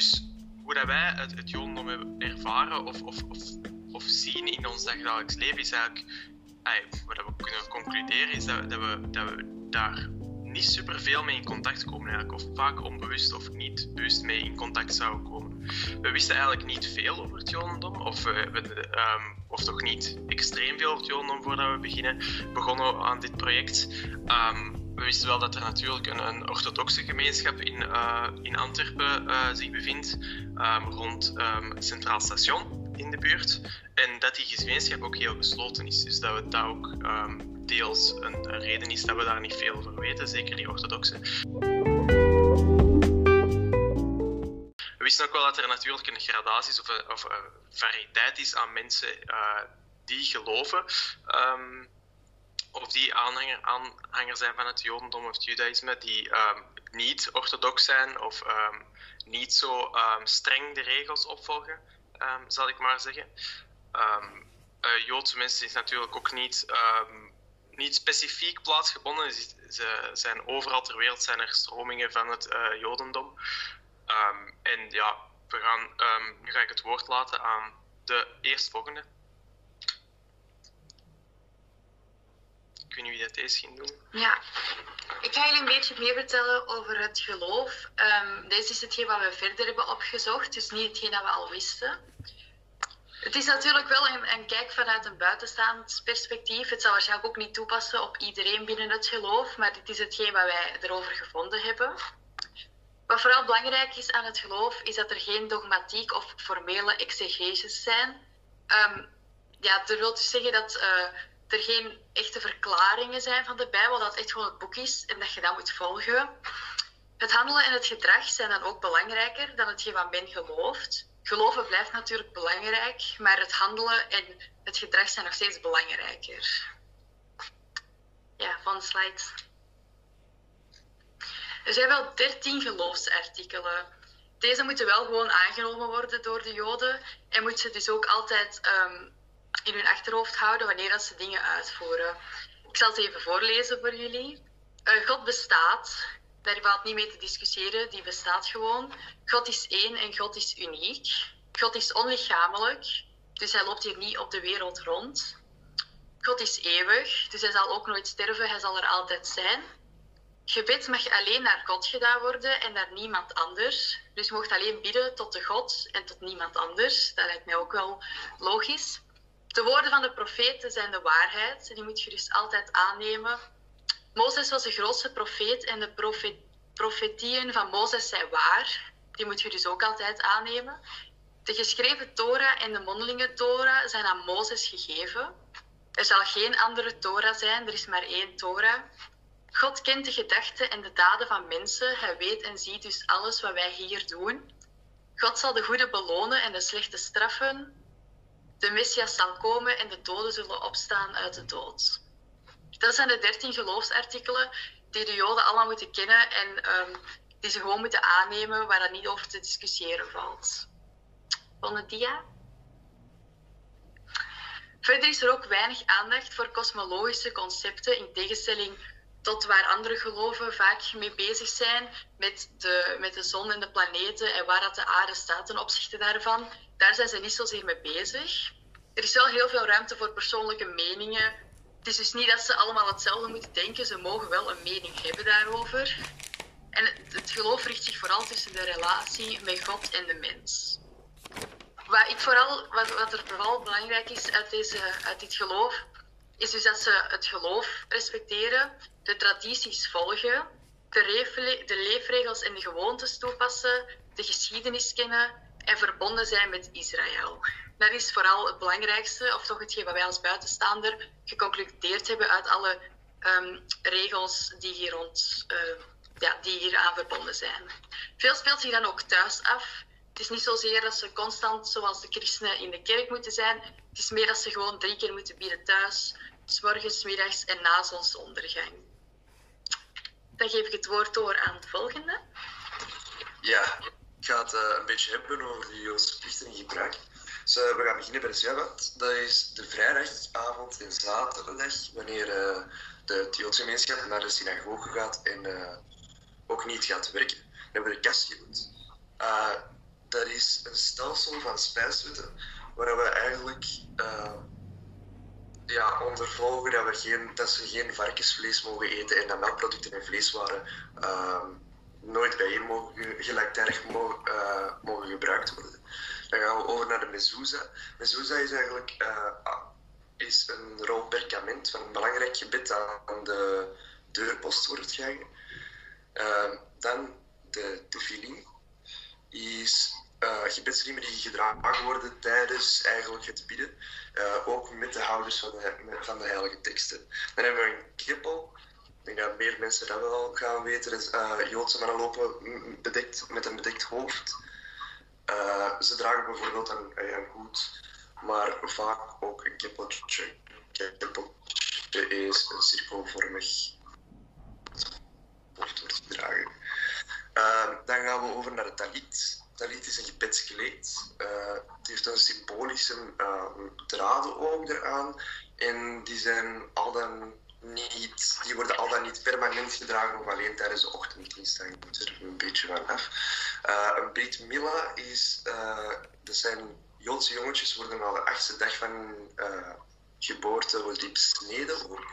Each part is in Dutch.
dus hoe dat wij het, het Jodendom hebben ervaren of, of, of, of zien in ons dagelijks leven, is eigenlijk, wat we kunnen concluderen, is dat, we, dat we daar niet super veel mee in contact komen eigenlijk, of vaak onbewust of niet bewust mee in contact zouden komen. We wisten eigenlijk niet veel over het Jodendom, of, um, of toch niet extreem veel over het Jodendom voordat we beginnen, begonnen aan dit project. Um, we wisten wel dat er natuurlijk een, een orthodoxe gemeenschap in, uh, in Antwerpen uh, zich bevindt, um, rond um, het Centraal Station in de buurt. En dat die gemeenschap ook heel gesloten is. Dus dat we dat ook um, deels een, een, reden is dat we daar niet veel over weten, zeker die orthodoxe. We wisten ook wel dat er natuurlijk een gradatie of een, of variëteit is aan mensen uh, die geloven of die aanhanger, aanhanger zijn van het Jodendom of het Judaïsme, die um, niet orthodox zijn of um, niet zo um, streng de regels opvolgen, zal ik maar zeggen. Joodse mensen is natuurlijk ook niet, niet specifiek plaatsgebonden. Ze zijn overal ter wereld zijn er stromingen van het uh, Jodendom. en ja, we gaan, nu ga ik het woord laten aan de eerstvolgende. Niet wie dat deze ging doen. Ja, ik ga jullie een beetje meer vertellen over het geloof. Um, deze is hetgeen wat we verder hebben opgezocht, dus niet hetgeen dat we al wisten. Het is natuurlijk wel een, kijk vanuit een buitenstaand perspectief. Het zal waarschijnlijk ook niet toepassen op iedereen binnen het geloof, maar dit is hetgeen wat wij erover gevonden hebben. Wat vooral belangrijk is aan het geloof, is dat er geen dogmatiek of formele exegeses zijn. Um, ja, dat wil dus zeggen dat uh, er geen echte verklaringen zijn van de Bijbel, dat het echt gewoon het boek is en dat je dat moet volgen. Het handelen en het gedrag zijn dan ook belangrijker dan hetgeen wat men gelooft. Geloven blijft natuurlijk belangrijk, maar het handelen en het gedrag zijn nog steeds belangrijker. Ja, van slide. Er zijn wel 13 geloofsartikelen. Deze moeten wel gewoon aangenomen worden door de Joden en moeten ze dus ook altijd um, in hun achterhoofd houden wanneer dat ze dingen uitvoeren. Ik zal ze even voorlezen voor jullie. Uh, God bestaat. Daar valt niet mee te discussiëren. Die bestaat gewoon. God is één en God is uniek. God is onlichamelijk. Dus hij loopt hier niet op de wereld rond. God is eeuwig. Dus hij zal ook nooit sterven. Hij zal er altijd zijn. Gebed mag alleen naar God gedaan worden en naar niemand anders. Dus je mocht alleen bidden tot de God en tot niemand anders. Dat lijkt mij ook wel logisch. De woorden van de profeten zijn de waarheid. Die moet je dus altijd aannemen. Mozes was de grootste profeet en de profet profetieën van Mozes zijn waar. Die moet je dus ook altijd aannemen. De geschreven Torah en de mondelinge Torah zijn aan Mozes gegeven. Er zal geen andere Torah zijn, er is maar één Torah. God kent de gedachten en de daden van mensen. Hij weet en ziet dus alles wat wij hier doen. God zal de goede belonen en de slechte straffen de Messias zal komen en de doden zullen opstaan uit de dood. Dat zijn de dertien geloofsartikelen die de Joden allemaal moeten kennen en um, die ze gewoon moeten aannemen, waar dat niet over te discussiëren valt. Volgende dia. Verder is er ook weinig aandacht voor kosmologische concepten in tegenstelling tot waar andere geloven vaak mee bezig zijn met de, met de zon en de planeten en waar dat de aarde staat ten opzichte daarvan. Daar zijn ze niet zozeer mee bezig. Er is wel heel veel ruimte voor persoonlijke meningen. Het is dus niet dat ze allemaal hetzelfde moeten denken. Ze mogen wel een mening hebben daarover. En het, geloof richt zich vooral tussen de relatie met God en de mens. Wat, ik vooral, wat, wat er vooral belangrijk is uit, deze, uit dit geloof, is dus dat ze het geloof respecteren, de tradities volgen, de, de leefregels en de gewoontes toepassen, de geschiedenis kennen en verbonden zijn met Israël. Dat is vooral het belangrijkste, of toch hetgeen wat wij als buitenstaander geconcludeerd hebben uit alle um, regels die hier, rond, uh, ja, die hier aan verbonden zijn. Veel speelt zich dan ook thuis af. Het is niet zozeer dat ze constant, zoals de christenen, in de kerk moeten zijn. Het is meer dat ze gewoon drie keer moeten bieden thuis, s morgens, middags en na zonsondergang. Dan geef ik het woord door aan het volgende. Ja, ik ga het uh, een beetje hebben over die Joodse plichten en gebruik. Dus, uh, we gaan beginnen bij de. Dat is de vrijdagavond en zaterdag, wanneer uh, de Joodse gemeenschap naar de synagoge gaat en ook niet gaat werken. Dan hebben we de kastjebut. dat is een stelsel van spijswetten waar we eigenlijk ja, ondervolgen dat, we geen, dat ze geen varkensvlees mogen eten en dat melkproducten en vleeswaren uh, nooit bijeen mogen, gelijktijdig mogen, uh, mogen gebruikt worden. Dan gaan we over naar de mezouza. Mezouza is eigenlijk uh, is een rol perkament van een belangrijk gebit aan de deurpost wordt gehangen. Uh, dan de tefillin is uh, gebedsriemen die gedragen worden tijdens eigenlijk het bidden. Uh, ook met de houders van de, van de heilige teksten. Dan hebben we een kippel. Ik denk dat meer mensen dat wel gaan weten. Uh, Joodse mannen lopen bedekt, met een bedekt hoofd. ze dragen bijvoorbeeld een, een hoed, maar vaak ook een kippeltje. Een kippeltje is een cirkelvormig hoofd wordt gedragen. dan gaan we over naar het talit talit is een gebedskleed. Het heeft een symbolische uh, draden ook eraan. En die, zijn al dan niet, die worden al dan niet permanent gedragen of alleen tijdens de ochtenddienst. Dat hangt er een beetje van af. Uh, een Brit Mila is, dat zijn Joodse jongetjes, worden al de achtste dag van geboorte wordt die besneden ook.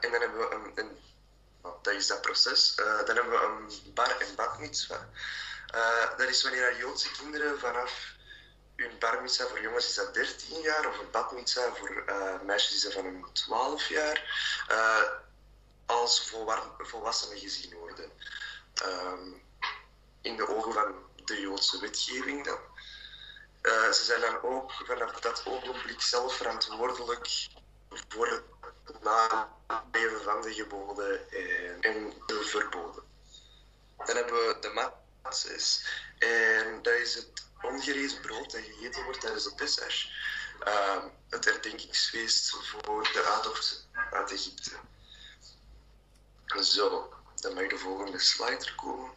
en dan hebben we een, dat is dat proces. dan hebben we een bar en bat mitzvah. Uh, dat is wanneer Joodse kinderen vanaf hun bar voor jongens is dat 13 jaar, of een bat voor uh, meisjes is dat van een 12 jaar, uh, als volwassenen gezien worden. Um, in de ogen van de Joodse wetgeving dan. ze zijn dan ook vanaf dat ogenblik zelf verantwoordelijk voor het naleven van de geboden en, en de verboden. Dan hebben we de En dat is het ongerezen brood dat gegeten wordt tijdens de Pesach. Uh, het herdenkingsfeest voor de uittocht uit Egypte. Zo, dan mag de volgende slide er komen.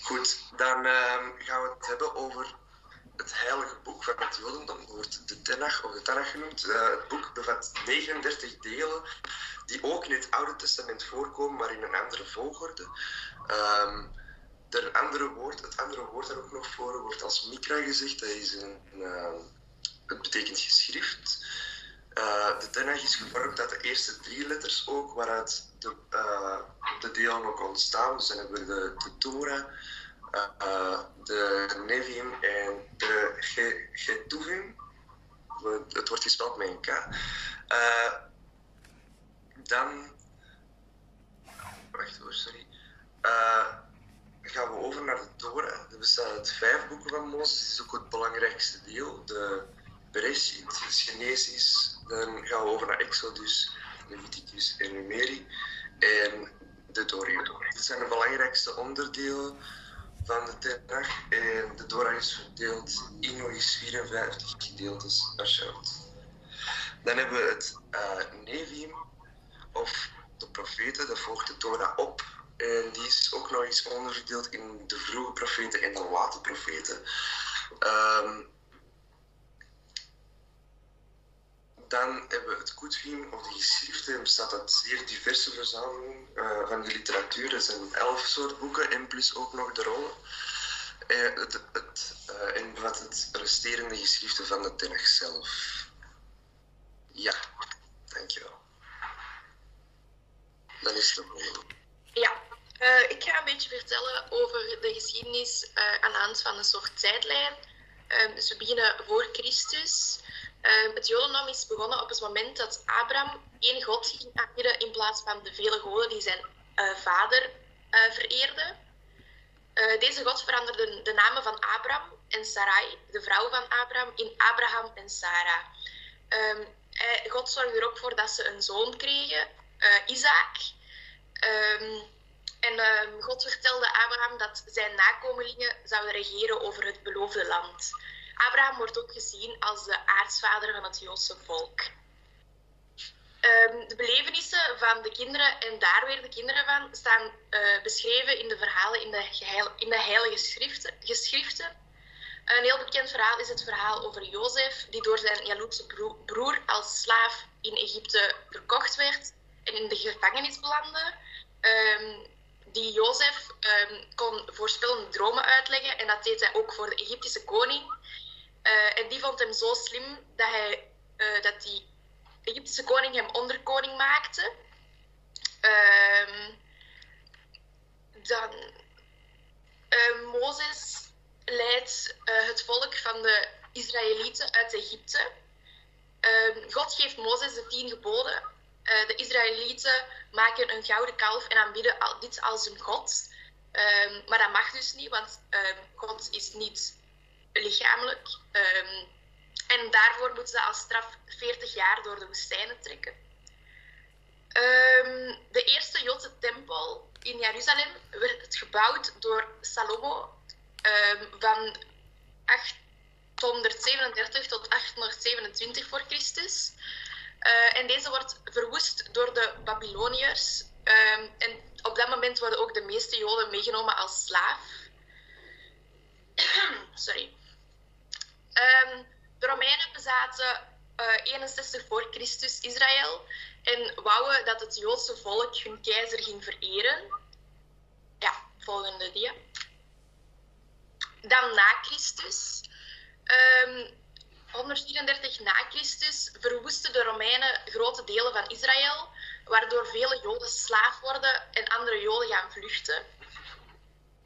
Goed, dan uh, gaan we het hebben over het heilige boek van het Jodendom. Het wordt de Tenach of de Tanach genoemd. Uh, het boek bevat 39 delen die ook in het Oude Testament voorkomen, maar in een andere volgorde. Um, er andere woord, het andere woord daar ook nog voor wordt als mikra gezegd. Dat is een, uh, het betekent geschrift. Uh, de Tenach is gevormd uit de eerste drie letters ook, waaruit de, uh, de ontstaan. Dus dan hebben we de, de Torah, de Nevim en de Getuvim. Het wordt gespeld met een K. dan... Wacht hoor, sorry gaan we over naar de Torah. Er bestaan uit vijf boeken van Mozes. Dat is ook het belangrijkste deel. De Bereshit, de Genesis. Dan gaan we over naar Exodus, Leviticus en Numeri. En de Torah. Dit zijn de belangrijkste onderdelen van de Tenach. En de Torah is verdeeld in nog eens 54 gedeeltes als je Dan hebben we het uh, Nevim, of de profeten. Dat volgt de Torah op en die is ook nog eens onderverdeeld in de vroege profeten en de late profeten. Um, dan hebben we het Koetviem, of de geschriften, bestaat uit zeer diverse verzameling uh, van de literatuur. Er zijn elf soort boeken en plus ook nog de rollen. Uh, het, het, uh, en bevat het resterende geschriften van de Tenach zelf. Ja, dankjewel. Dan is het volgende. Ja, uh, ik ga een beetje vertellen over de geschiedenis uh, aan de hand van een soort tijdlijn. Uh, dus we beginnen voor Christus. Ehm, het Jodendom is begonnen op het moment dat Abraham één God ging aanbidden in plaats van de vele goden die zijn eh, vader vereerde. deze God veranderde de namen van Abraham en Sarai, de vrouw van Abraham, in Abraham en Sarah. Ehm, God zorgde er ook voor dat ze een zoon kregen, Isaac. Um, en ehm, God vertelde Abraham dat zijn nakomelingen zouden regeren over het beloofde land. Abraham wordt ook gezien als de aartsvader van het Joodse volk. Ehm, de belevenissen van de kinderen en daar weer de kinderen van staan uh, beschreven in de verhalen in de, in de heilige schriften, geschriften. Een heel bekend verhaal is het verhaal over Jozef, die door zijn jaloerse broer als slaaf in Egypte verkocht werd en in de gevangenis belandde. Um, die Jozef ehm, kon voorspellende dromen uitleggen en dat deed hij ook voor de Egyptische koning. Eh, en die vond hem zo slim dat, hij, uh, dat die Egyptische koning hem onderkoning maakte. Ehm, dan uh, Mozes leidt het volk van de Israëlieten uit Egypte. Ehm, God geeft Mozes de tien geboden. De Israëlieten maken een gouden kalf en aanbieden dit als hun God. Um, maar dat mag dus niet, want God is niet lichamelijk. Um, en daarvoor moeten ze als straf 40 jaar door de woestijnen trekken. Um, de eerste Joodse tempel in Jeruzalem werd gebouwd door Salomo um, van 837 tot 827 voor Christus. Uh, en deze wordt verwoest door de Babyloniërs. Um, en op dat moment worden ook de meeste Joden meegenomen als slaaf. Sorry. Um, de Romeinen bezaten uh, eh, 61 voor Christus Israël en wouden dat het Joodse volk hun keizer ging vereren. Ja, volgende dia. Dan na Christus. Um, 134 na Christus verwoesten de Romeinen grote delen van Israël, waardoor vele Joden slaaf worden en andere Joden gaan vluchten.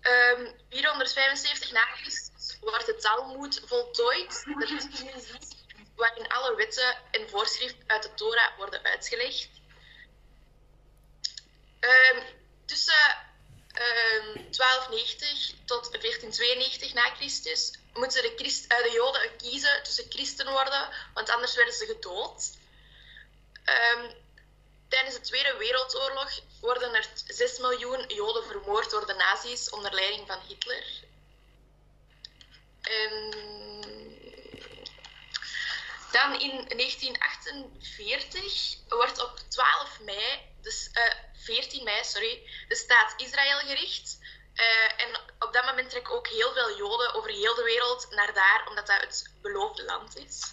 Um, ehm, 475 na Christus wordt het Talmud voltooid, waarin alle wetten en voorschriften uit de Torah worden uitgelegd. Um, tussen um, 1290 tot 1492 na Christus moeten de, Christ, uh, de Joden kiezen tussen christen worden, want anders werden ze gedood. Um, Tijdens de Tweede Wereldoorlog worden er 6 miljoen Joden vermoord door de nazi's onder leiding van Hitler. En dan in 1948 wordt op 12 mei, dus, uh, eh, 14 mei, sorry, de staat Israël gericht. Uh, en op dat moment trekken ook heel veel Joden over heel de wereld naar daar, omdat dat het beloofde land is.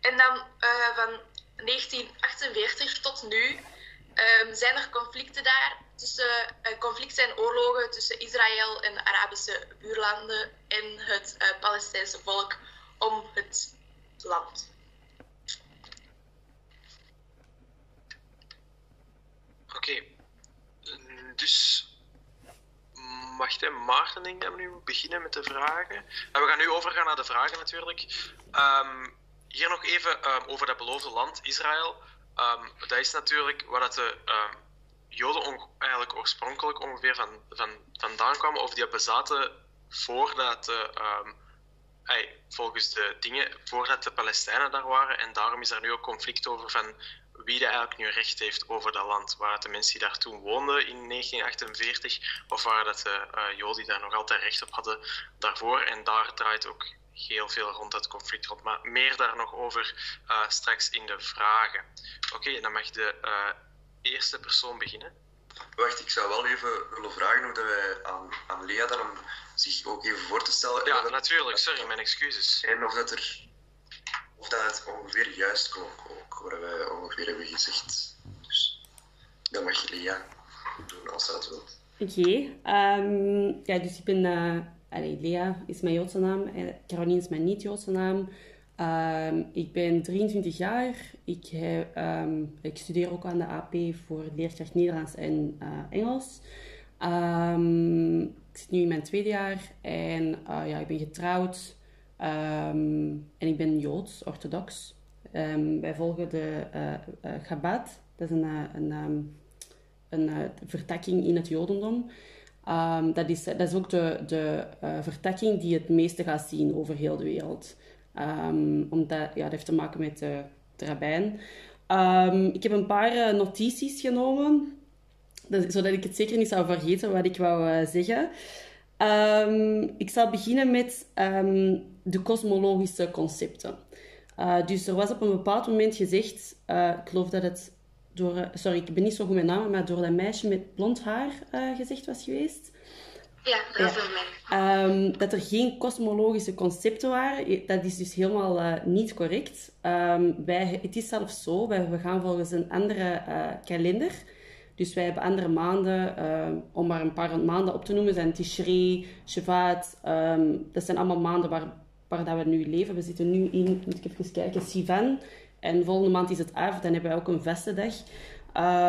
En dan uh, van 1948 tot nu um, zijn er conflicten daar. Tussen, uh, conflicten zijn oorlogen tussen Israël en de Arabische buurlanden en het Palestijnse volk om het land. Oké, dus mag hij Maarten denk ik nu beginnen met de vragen. En we gaan nu overgaan naar de vragen natuurlijk. Um, hier nog even um, over dat beloofde land, Israël. Um, dat is natuurlijk waar dat de Joden eigenlijk oorspronkelijk ongeveer van, van, vandaan kwamen, of die bezaten voordat de, volgens de dingen, voordat de Palestijnen daar waren. En daarom is er nu ook conflict over van wie er eigenlijk nu recht heeft over dat land. Waar de mensen die daar toen woonden in 1948, of waar dat de uh, Joden die daar nog altijd recht op hadden daarvoor. En daar draait ook heel veel rond dat conflict rond. Maar meer daar nog over uh, straks in de vragen. Oké, okay, dan mag de uh, eerste persoon beginnen. Wacht, ik zou wel even willen vragen hoe dat wij aan, aan Lea dan om zich ook even voor te stellen. Ja, natuurlijk. Sorry, mijn excuses. En of dat, er, of dat het ongeveer juist klonk wat wij ongeveer hebben gezegd. Dus dan mag je Lea doen als dat wilt. Oké, ehm, ja, dus ik ben... Uh Allee, Lea is mijn Joodse naam Caroline is mijn niet-Joodse naam. Um, ik ben 23 jaar. Ik, heb, um, ik, studeer ook aan de AP voor leerkracht Nederlands en uh, Engels. Ik zit nu in mijn tweede jaar en uh, ja, ik ben getrouwd. en ik ben Joods, orthodox. Wij volgen de uh, Chabad. Dat is een, een, een vertakking in het Jodendom. Um, dat, is, dat is ook de, de vertakking die het meeste gaat zien over heel de wereld. Omdat ja, dat heeft te maken met de, de rabbijn. Ik heb een paar notities genomen, dat, zodat ik het zeker niet zou vergeten wat ik wou zeggen. ik zal beginnen met de kosmologische concepten. Dus er was op een bepaald moment gezegd, ik geloof dat het door, eh, sorry, ik ben niet zo goed met namen, maar door dat meisje met blond haar uh, gezegd was geweest. Ja, dat is mij. Um, dat er geen kosmologische concepten waren, dat is dus helemaal niet correct. Um, wij, het is zelfs zo, wij, we gaan volgens een andere kalender. Dus wij hebben andere maanden, om maar een paar maanden op te noemen, zijn Tishrei, Shevat. dat zijn allemaal maanden waar, waar dat we nu leven. We zitten nu in, moet ik even kijken, Sivan. En volgende maand is het Av, dan hebben wij ook een vastendag.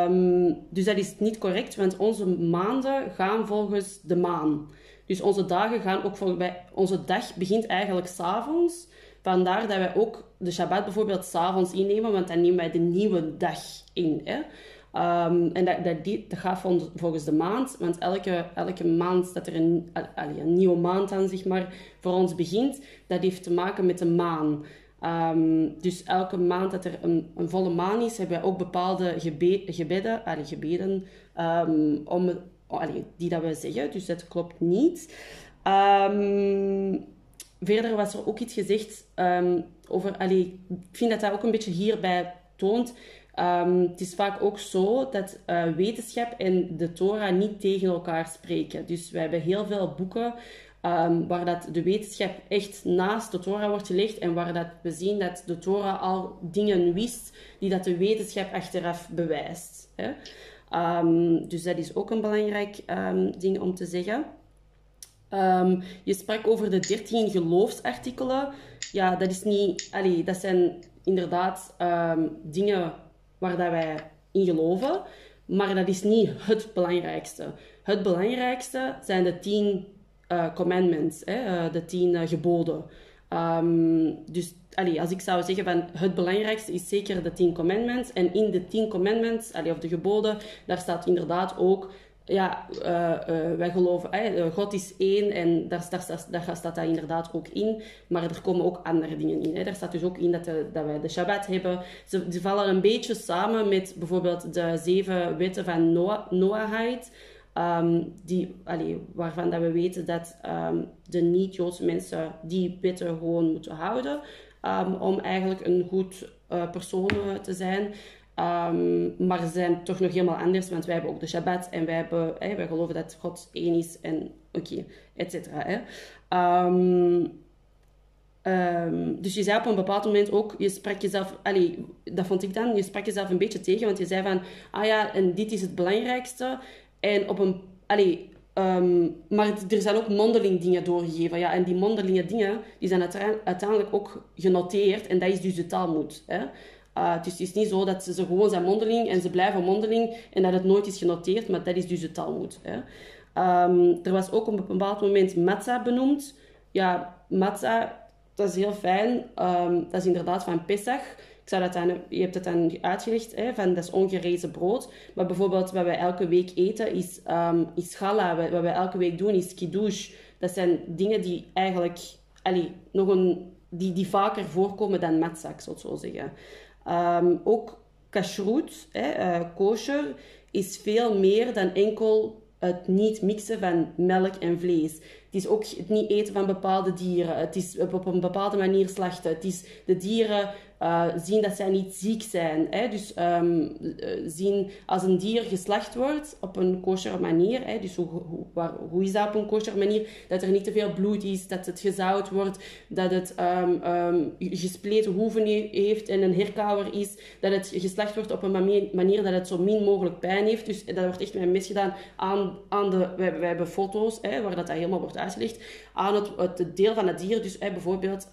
Um, dus dat is niet correct, want onze maanden gaan volgens de maan. Dus onze dagen gaan ook volgens... Onze dag begint eigenlijk s'avonds. Vandaar dat wij ook de Shabbat bijvoorbeeld s'avonds innemen, want dan nemen wij de nieuwe dag in. Hè? Um, en dat, dat, dat gaat volgens de maand, want elke, elke maand dat er een, een nieuwe maand aan zeg maar, voor ons begint, dat heeft te maken met de maan. Um, dus elke maand dat er een, een, volle maan is, hebben wij ook bepaalde gebe gebeden, allee, gebeden um, om, allee, die dat we zeggen. Dus dat klopt niet. Verder was er ook iets gezegd over... Allee, ik vind dat dat ook een beetje hierbij toont. Het is vaak ook zo dat uh, wetenschap en de Torah niet tegen elkaar spreken. Dus we hebben heel veel boeken Um, waar dat de wetenschap echt naast de Torah wordt gelegd en waar dat we zien dat de Torah al dingen wist die dat de wetenschap achteraf bewijst. Hè? Um, dus dat is ook een belangrijk ding om te zeggen. je sprak over de 13 geloofsartikelen. Ja, dat is niet... Allee, dat zijn inderdaad dingen waar dat wij in geloven, maar dat is niet het belangrijkste. Het belangrijkste zijn de 10 uh, commandments, hè, uh, de tien uh, geboden. Um, dus als ik zou zeggen van het belangrijkste is zeker de tien commandments. En in de tien commandments, of de geboden, daar staat inderdaad ook ja, uh, uh, wij geloven, uh, God is één en daar, daar, daar, staat dat inderdaad ook in. Maar er komen ook andere dingen in. Hè. Daar staat dus ook in dat, de, dat wij de Shabbat hebben. Ze, ze, vallen een beetje samen met bijvoorbeeld de zeven wetten van Noah, Noahheid. Um, die, waarvan dat we weten dat um, de niet-Joodse mensen die wetten gewoon moeten houden. Um, om eigenlijk een goed persoon te zijn. Maar ze zijn toch nog helemaal anders, want wij hebben ook de Shabbat en wij, hebben, wij geloven dat God één is en oké, et cetera. dus je zei op een bepaald moment ook, je sprak jezelf, allee, dat vond ik dan, je sprak jezelf een beetje tegen, want je zei van, ah ja, en dit is het belangrijkste. En op een... Maar er zijn ook mondeling dingen doorgegeven. Ja, en die mondelinge dingen die zijn uiteindelijk ook genoteerd. En dat is dus de taalmoed. Hè? Uh, dus het is niet zo dat ze, gewoon zijn mondeling en ze blijven mondeling en dat het nooit is genoteerd, maar dat is dus de taalmoed. Hè? Um, er was ook op een bepaald moment matza benoemd. Ja, matza, dat is heel fijn. Um, dat is inderdaad van Pesach zou dat dan, je hebt het dan uitgelegd, hè, van dat is ongerezen brood. Maar bijvoorbeeld wat wij elke week eten is, um, is challah. Wat wij elke week doen is kiddush. Dat zijn dingen die eigenlijk nog een, die, die vaker voorkomen dan matzak, zou ik zo zeggen. Um, ook kashrut, hè, uh, kosher, is veel meer dan enkel het niet mixen van melk en vlees. Het is ook het niet eten van bepaalde dieren. Het is op een bepaalde manier slachten. Het is de dieren uh, zien dat zij niet ziek zijn. Hè? Dus um, zien als een dier geslacht wordt op een kosher manier. Hè? Dus hoe, waar, hoe, is dat op een kosher manier? Dat er niet te veel bloed is, dat het gezout wordt, dat het um, um, gespleten hoeven heeft en een herkauwer is, dat het geslacht wordt op een manier dat het zo min mogelijk pijn heeft. Dus dat wordt echt met mes gedaan aan, aan de... Wij, wij hebben foto's hè, waar dat, dat helemaal wordt Aan het, het deel van het dier. Dus hè, bijvoorbeeld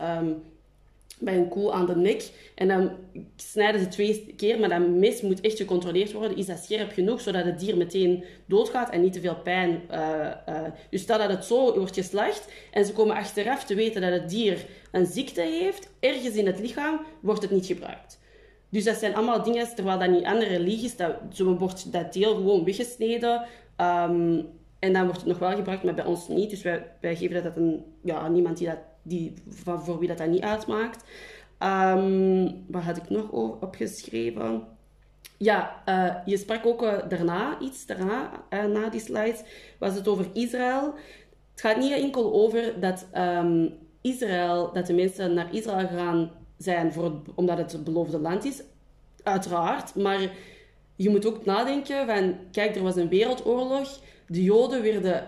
bij een koe aan de nek. En dan snijden ze twee keer, maar dat mes moet echt gecontroleerd worden. Is dat scherp genoeg, zodat het dier meteen doodgaat en niet te veel pijn. Uh, uh, dus stel dat het zo wordt geslacht en ze komen achteraf te weten dat het dier een ziekte heeft, ergens in het lichaam, wordt het niet gebruikt. Dus dat zijn allemaal dingen, terwijl dat niet andere religies, dat, zo wordt dat deel gewoon weggesneden. Um, en dan wordt het nog wel gebruikt, maar bij ons niet. Dus wij, wij geven dat een, ja, niemand die dat die, voor wie dat, dat niet uitmaakt. Um, wat had ik nog opgeschreven? Ja, uh, je sprak ook uh, daarna iets, daarna, uh, na die slides, was het over Israël. Het gaat niet enkel over dat um, Israël, dat de mensen naar Israël gaan zijn voor omdat het het beloofde land is. Uiteraard, maar je moet ook nadenken van, kijk, er was een wereldoorlog. De Joden werden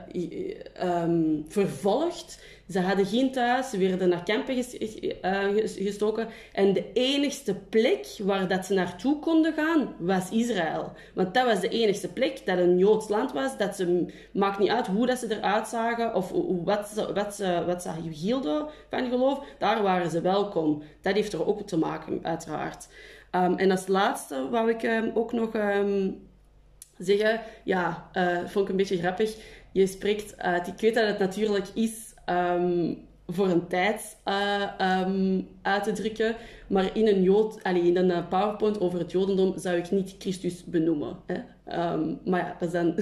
um, vervolgd Ze hadden geen thuis, ze werden naar kampen eh, ges- gestoken. En de enigste plek waar dat ze naartoe konden gaan, was Israël. Want dat was de enigste plek dat een Joods land was. Dat ze, maakt niet uit hoe dat ze eruit zagen of wat ze, wat ze, wat ze hielden van geloof. Daar waren ze welkom. Dat heeft er ook te maken, uiteraard. Ehm, en als laatste wou ik ehm, ook nog ehm, zeggen, ja, eh, vond ik een beetje grappig. Je spreekt uit, ik weet dat het natuurlijk is ehm, voor een tijd eh, ehm, uit te drukken, maar in een, Jood, allee, in een eh, PowerPoint over het Jodendom zou ik niet Christus benoemen. Hè? Ehm, maar ja, dan.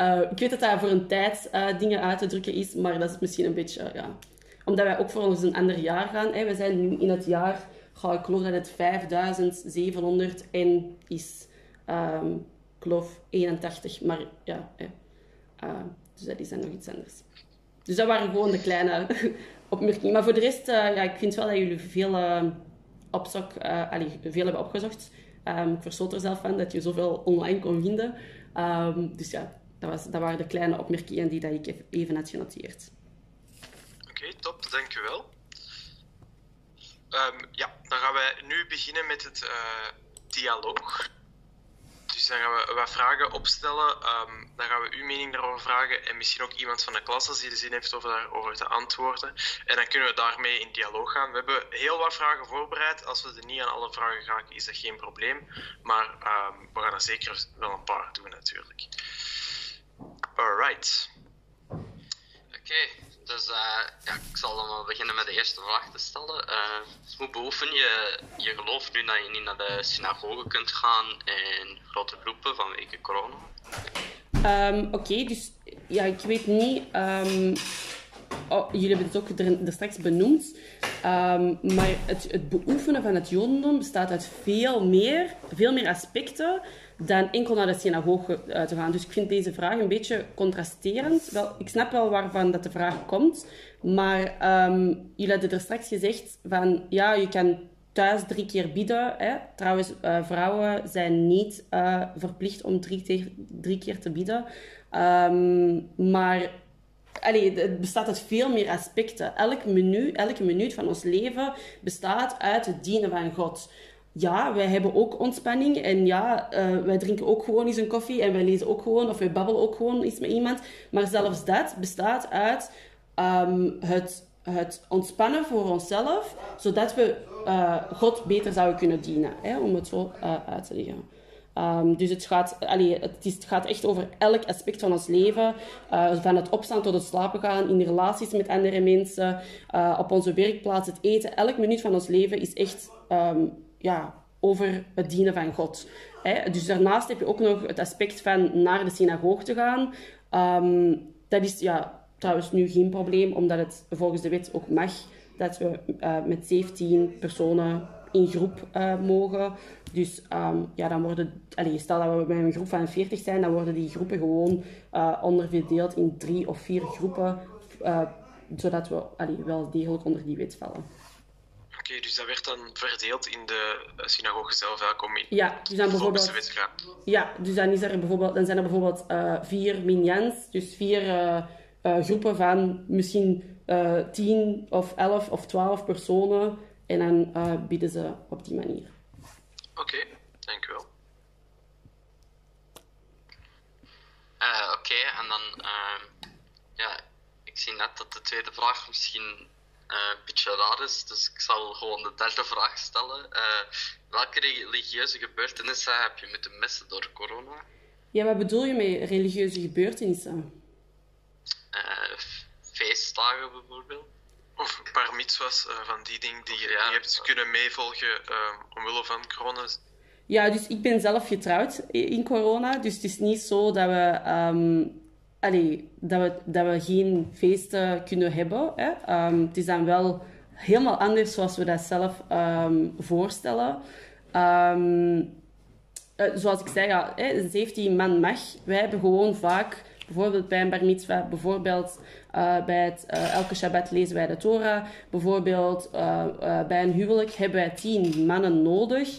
Eh, ik weet dat dat voor een tijd eh, dingen uit te drukken is, maar dat is misschien een beetje, eh, ja. Omdat wij ook voor ons een ander jaar gaan. Hè? We zijn nu in het jaar, ga ik geloof dat het 5700 en is. Ik geloof 81, maar ja. Eh, dus is dan nog iets anders. Dus dat waren gewoon de kleine opmerkingen. Maar voor de rest, eh, ja, ik vind wel dat jullie veel eh opzok, eh, allee, veel hebben opgezocht. Ehm, ik verstoot er zelf van dat je zoveel online kon vinden. Ehm, dus ja, dat, was, dat waren de kleine opmerkingen die dat ik even- had genoteerd. Oké, top, dankjewel. Ehm ja, dan gaan wij nu beginnen met het dialoog. Dus dan gaan we wat vragen opstellen. Ehm, dan gaan we uw mening daarover vragen en misschien ook iemand van de klas als die de zin heeft om daarover te antwoorden. En dan kunnen we daarmee in dialoog gaan. We hebben heel wat vragen voorbereid. Als we er niet aan alle vragen geraken, is dat geen probleem. Maar ehm, we gaan er zeker wel een paar doen natuurlijk. Alright. Oké, dus eh, ja, ik zal dan beginnen met de eerste vraag te stellen. Eh, hoe beoefen je je geloof nu dat je niet naar de synagoge kunt gaan in grote groepen vanwege corona? Ehm, Oké, dus ja, ik weet niet. ehm, oh, jullie hebben het ook er, er straks benoemd. Ehm, maar het, het beoefenen van het Jodendom bestaat uit veel meer, veel meer aspecten dan enkel naar de synagoge eh, te gaan. Dus ik vind deze vraag een beetje contrasterend. Wel, ik snap wel waarvan dat de vraag komt. Maar ehm, jullie hadden er straks gezegd van ja, je kan thuis drie keer bidden. Hè. Trouwens, eh, vrouwen zijn niet eh, verplicht om drie, drie keer te bidden. Ehm, maar allee, het bestaat uit veel meer aspecten. Elk menu, elke minuut van ons leven bestaat uit het dienen van God. Ja, wij hebben ook ontspanning en ja, eh, wij drinken ook gewoon eens een koffie en wij lezen ook gewoon of wij babbelen ook gewoon eens met iemand. Maar zelfs dat bestaat uit ehm, het, het ontspannen voor onszelf, zodat we eh, God beter zouden kunnen dienen, hè, om het zo eh, uit te leggen. Ehm, dus het gaat, allee, het, is, het gaat echt over elk aspect van ons leven. van het opstaan tot het slapen gaan, in relaties met andere mensen, op onze werkplaats, het eten. Elk minuut van ons leven is echt ehm, ja, over het dienen van God. Hè? Dus daarnaast heb je ook nog het aspect van naar de synagoog te gaan. Ehm, dat is ja, trouwens nu geen probleem, omdat het volgens de wet ook mag dat we eh, met 17 personen in groep eh, mogen. Dus ehm, ja, dan worden, allee, stel dat we met een groep van 40 zijn, dan worden die groepen gewoon eh, onderverdeeld in drie of vier groepen, zodat we allee, wel degelijk onder die wet vallen. Oké, dus dat werd dan verdeeld in de eh, synagoge zelf, welke om in Ja, dus dan bijvoorbeeld... Ja, dus dan, is er bijvoorbeeld, dan zijn er bijvoorbeeld eh, vier minjans, dus vier eh, groepen van misschien tien of elf of twaalf personen. En dan bieden ze op die manier. Oké, dankjewel. Eh, Oké, en dan, ja, ik zie net dat de tweede vraag misschien een beetje raar is, dus ik zal gewoon de derde vraag stellen. Eh, welke religieuze gebeurtenissen heb je moeten missen door corona? Ja, wat bedoel je met religieuze gebeurtenissen? Eh, feestdagen bijvoorbeeld? Of een paar mitzwas eh, van die dingen die je Ja, niet hebt kunnen meevolgen eh, omwille van corona. Ja, dus ik ben zelf getrouwd in corona. Dus het is niet zo dat we, ehm, allee, dat we, dat we geen feesten kunnen hebben. Hè. Ehm, het is dan wel helemaal anders zoals we dat zelf ehm, voorstellen. Ehm, eh, zoals ik zei, ja, hè, een 17 man mag. Wij hebben gewoon vaak, bijvoorbeeld bij een bar mitzwa, bijvoorbeeld eh, bij het, eh, elke Shabbat lezen wij de Torah. Bijvoorbeeld eh, bij een huwelijk hebben wij 10 mannen nodig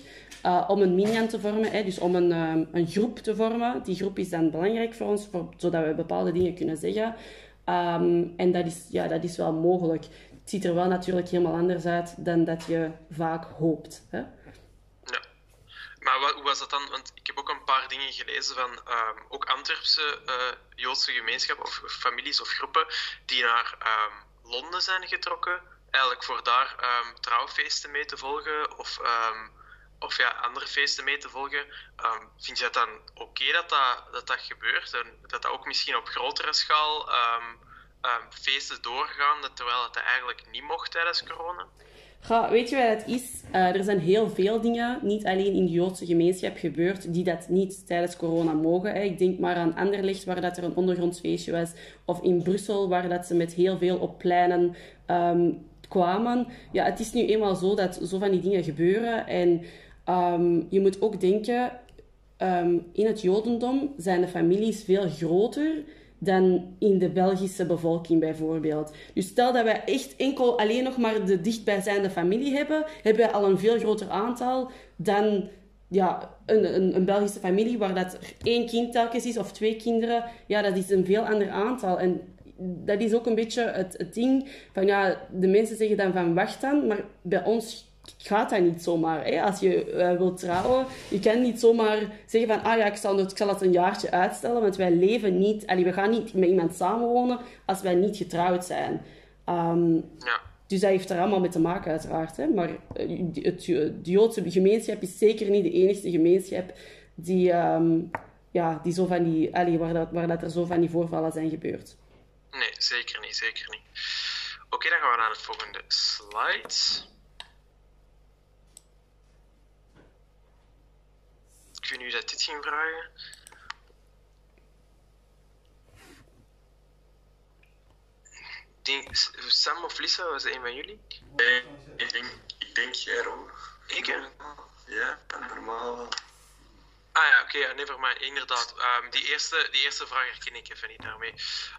om een minyan te vormen. Hè, dus om een, een groep te vormen. Die groep is dan belangrijk voor ons, voor, zodat we bepaalde dingen kunnen zeggen. Ehm, en dat is, ja, dat is wel mogelijk. Het ziet er wel natuurlijk helemaal anders uit dan dat je vaak hoopt. Hè? Maar wat, hoe was dat dan? Want ik heb ook een paar dingen gelezen van ehm, ook Antwerpse uh, Joodse gemeenschap of families of groepen die naar ehm, Londen zijn getrokken. Eigenlijk voor daar trouwfeesten mee te volgen of of ja, andere feesten mee te volgen. Um, vind je het dan oké dat, dat, dat dat gebeurt? En dat dat ook misschien op grotere schaal um, um, feesten doorgaan, terwijl het eigenlijk niet mocht tijdens corona? Weet je wat het is? Uh, er zijn heel veel dingen, niet alleen in de Joodse gemeenschap gebeurd, die dat niet tijdens corona mogen. Ik denk maar aan Anderlecht, waar dat er een ondergrondsfeestje was. Of in Brussel, waar dat ze met heel veel op pleinen kwamen. Ja, het is nu eenmaal zo dat zo van die dingen gebeuren. En Um, je moet ook denken, um, in het Jodendom zijn de families veel groter dan in de Belgische bevolking bijvoorbeeld. Dus stel dat wij echt enkel alleen nog maar de dichtbijzijnde familie hebben, hebben wij al een veel groter aantal dan ja, een, een, een, Belgische familie waar dat één kind telkens is of twee kinderen. Ja, dat is een veel ander aantal. En dat is ook een beetje het, het ding van ja, de mensen zeggen dan van wacht dan, maar bij ons gaat dat niet zomaar. Hè? Als je uh, wilt trouwen, je kan niet zomaar zeggen van, ah ja, ik zal, ik zal het een jaartje uitstellen, want wij leven niet, allee, we gaan niet met iemand samenwonen als wij niet getrouwd zijn. Um, ja. Dus dat heeft er allemaal mee te maken, uiteraard. Hè? Maar uh, het, de Joodse gemeenschap is zeker niet de enige gemeenschap die, um, ja, die zo van die, allee, waar, dat, waar dat er zo van die voorvallen zijn gebeurd. Nee, zeker niet, zeker niet. Oké, dan gaan we naar het volgende slide. Weet niet dat dit ging vragen. Denk, Sam of Lisa, was een van jullie? Nee, ik denk, ik denk jij, Ik, hè? Ja, normaal Ah ja, oké, okay, never mind. Inderdaad. Um, die, eerste, die eerste vraag herken ik even niet daarmee.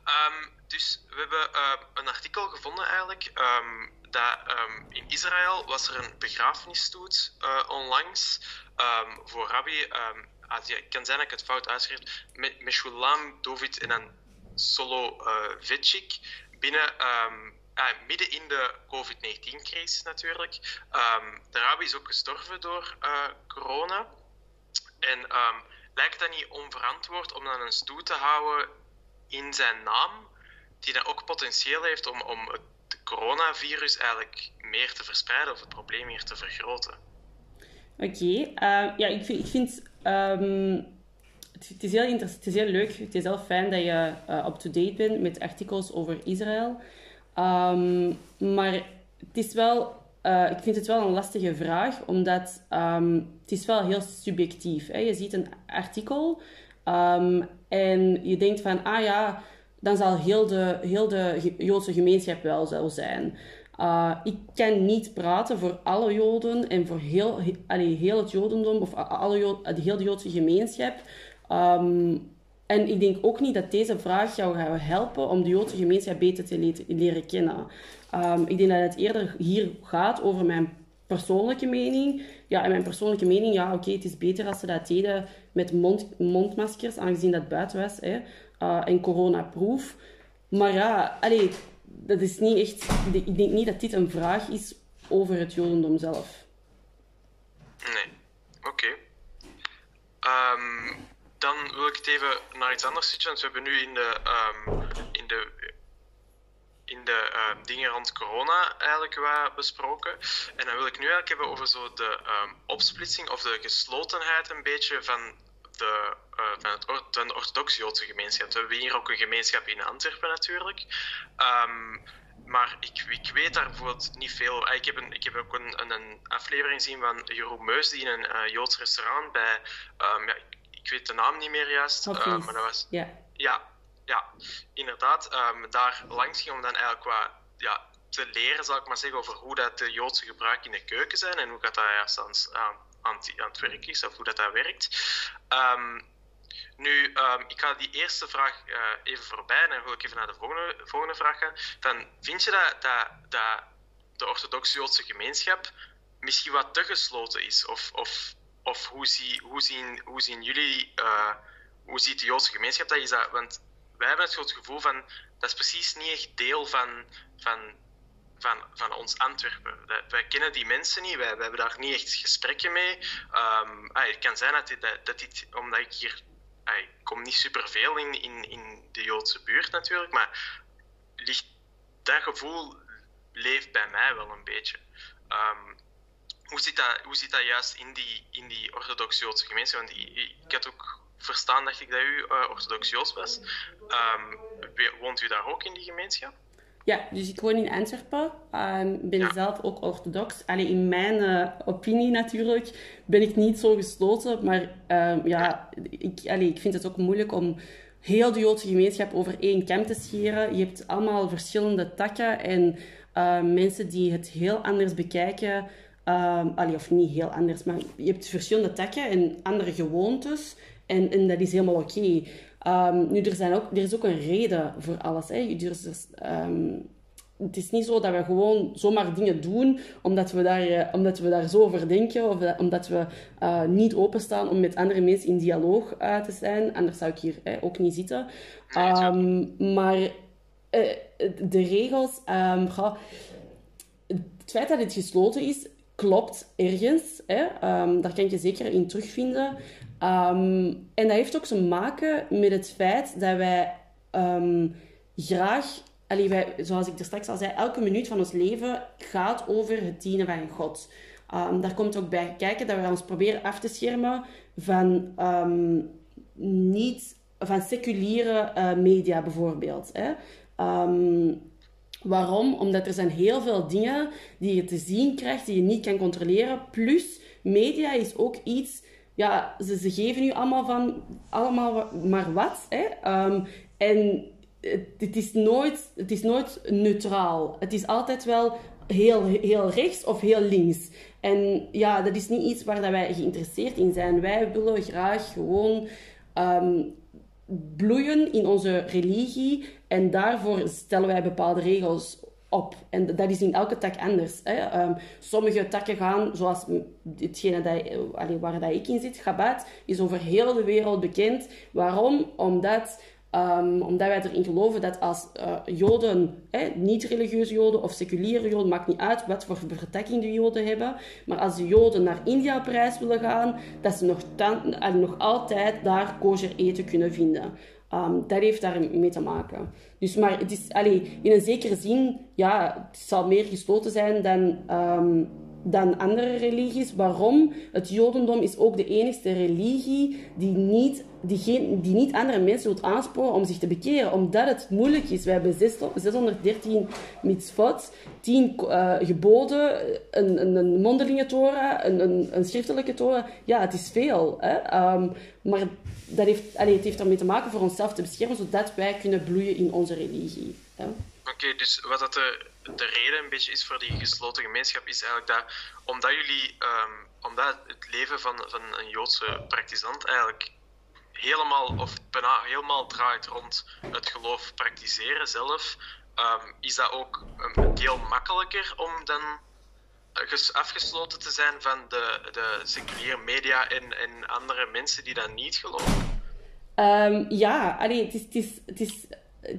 Um, dus we hebben uh, een artikel gevonden eigenlijk. Um, dat in Israël was er een begrafenisstoet uh, onlangs voor Rabbi. Ah, het kan zijn dat ik het fout uitschrijf. Meshulam David en dan Solo uh, binnen uh, midden in de COVID-19-crisis natuurlijk. de Rabbi is ook gestorven door uh, corona. En um, lijkt dat niet onverantwoord om dan een stoet te houden in zijn naam, die dan ook potentieel heeft om, om het coronavirus eigenlijk meer te verspreiden of het probleem meer te vergroten? Oké, uh, ja, ik vind, ik vind um, het, is heel het is heel leuk, het is heel fijn dat je uh, up-to-date bent met artikels over Israël. Um, maar het is wel uh, ik vind het wel een lastige vraag, omdat um, het is wel heel subjectief. Hè? Je ziet een artikel en je denkt van, ah ja, dan zal heel de, heel de Joodse gemeenschap wel zo zijn. Uh, ik kan niet praten voor alle Joden en voor heel, allee, heel het Jodendom of alle Jood, de hele Joodse gemeenschap. Um, en ik denk ook niet dat deze vraag jou gaat helpen om de Joodse gemeenschap beter te leren kennen. Um, ik denk dat het eerder hier gaat over mijn persoonlijke mening. Ja, en mijn persoonlijke mening, ja, oké, het is beter als ze dat deden met mond, mondmaskers, aangezien dat buiten was, hè, uh, en coronaproof. Maar ja, allee, dat is niet echt... Ik denk niet dat dit een vraag is over het Jodendom zelf. Nee, oké. Um, dan wil ik het even naar iets anders switchen. Want we hebben nu in de, um, in de in de uh, dingen rond corona eigenlijk wat besproken. En dan wil ik nu eigenlijk hebben over zo de opsplitsing of de geslotenheid een beetje van de, uh, van, het, van de orthodox-Joodse gemeenschap. We hebben hier ook een gemeenschap in Antwerpen natuurlijk. Um, maar ik, ik, weet daar bijvoorbeeld niet veel. Ah, ik heb, een, ik heb ook een, een aflevering gezien van Jeroen Meus, die in een uh, Joods restaurant bij... Um, ja, ik weet de naam niet meer juist. Uh, maar dat was... Yeah. Ja, ja, inderdaad, um, daar langs ging om dan eigenlijk wat ja, te leren, zal ik maar zeggen, over hoe dat de Joodse gebruiken in de keuken zijn en hoe dat, dat juist aan, aan, aan, het werk is of hoe dat, dat werkt. Um, nu, um, ik ga die eerste vraag uh, even voorbij en dan wil ik even naar de volgende, volgende vraag gaan. Van, vind je dat, dat, dat de orthodoxe Joodse gemeenschap misschien wat te gesloten is? Of, of, of hoe, zie, hoe, zien, hoe zien jullie, uh, hoe ziet de Joodse gemeenschap dat? Is dat want wij hebben het gevoel van, dat is precies niet echt deel van, van, van, van ons Antwerpen. Wij kennen die mensen niet, wij, hebben daar niet echt gesprekken mee. Um, het kan zijn dat dit, dat dit omdat ik hier ik kom niet superveel in, in, in de Joodse buurt natuurlijk, maar dat gevoel leeft bij mij wel een beetje. Um, hoe, zit dat, hoe zit dat juist in die, in die orthodox-Joodse gemeenschap? Want ik, had ook verstaan, dacht ik, dat u uh, orthodox Joods was. Um, woont u daar ook in die gemeenschap? Ja, dus ik woon in Antwerpen. Um, ben zelf ook orthodox. Alleen in mijn uh, opinie natuurlijk ben ik niet zo gesloten. Maar um, ja, ik, allee, ik vind het ook moeilijk om heel de Joodse gemeenschap over één kam te scheren. Je hebt allemaal verschillende takken en uh, mensen die het heel anders bekijken. Um, allee, of niet heel anders, maar je hebt verschillende takken en andere gewoontes. En, en dat is helemaal oké. Okay. Um, nu, er, zijn ook, er is ook een reden voor alles. Hè. Dus, um, het is niet zo dat we gewoon zomaar dingen doen omdat we daar, uh, omdat we daar zo over denken of dat, omdat we uh, niet openstaan om met andere mensen in dialoog uh, te zijn. Anders zou ik hier ook niet zitten. Um, maar de regels, ga, het feit dat het gesloten is, klopt ergens. Hè? daar kan je zeker in terugvinden. Um, en dat heeft ook te maken met het feit dat wij um, graag, allee, wij, zoals ik er straks al zei, elke minuut van ons leven gaat over het dienen van God. Um, daar komt ook bij kijken dat we ons proberen af te schermen van, niet, van seculiere uh, media bijvoorbeeld. Hè. waarom? Omdat er zijn heel veel dingen die je te zien krijgt die je niet kan controleren. Plus, media is ook iets ja, ze, ze geven u allemaal van allemaal maar wat. Hè? Um, en het, is nooit, het is nooit neutraal. Het is altijd wel heel, heel rechts of heel links. En ja, dat is niet iets waar dat wij geïnteresseerd in zijn. Wij willen graag gewoon um, bloeien in onze religie. En daarvoor stellen wij bepaalde regels op. En dat is in elke tak anders. Hè. Um, sommige takken gaan, zoals hetgene dat, waar dat ik in zit, Chabad, is over heel de wereld bekend. Waarom? Omdat, um, omdat wij erin geloven dat als uh, Joden, niet-religieuze Joden of seculiere Joden, maakt niet uit wat voor vertakking de Joden hebben, maar als de Joden naar India op reis willen gaan, dat ze nog, nog altijd daar kosher eten kunnen vinden. Um, dat heeft daarmee te maken. Dus, maar het is, allee, in een zekere zin, ja, het zal meer gesloten zijn dan, um, dan andere religies. Waarom? Het Jodendom is ook de enige religie die niet, die geen, die niet andere mensen wil aansporen om zich te bekeren, omdat het moeilijk is. We hebben 613 mitzvot, 10 uh, geboden, een, een, een mondelinge Torah, een, een, een schriftelijke Torah. Ja, het is veel. Hè? Um, maar dat heeft, allee, het heeft ermee te maken voor onszelf te beschermen, zodat wij kunnen bloeien in onze religie. Oké, dus wat dat de, de reden een beetje is voor die gesloten gemeenschap, is eigenlijk dat omdat jullie, um, omdat het leven van, van een Joodse praktisant eigenlijk helemaal of bijna helemaal draait rond het geloof praktiseren zelf, um, is dat ook een deel makkelijker om dan afgesloten te zijn van de, de seculiere media en, en andere mensen die dat niet geloven? Um, ja, allee, het is, het is, het is,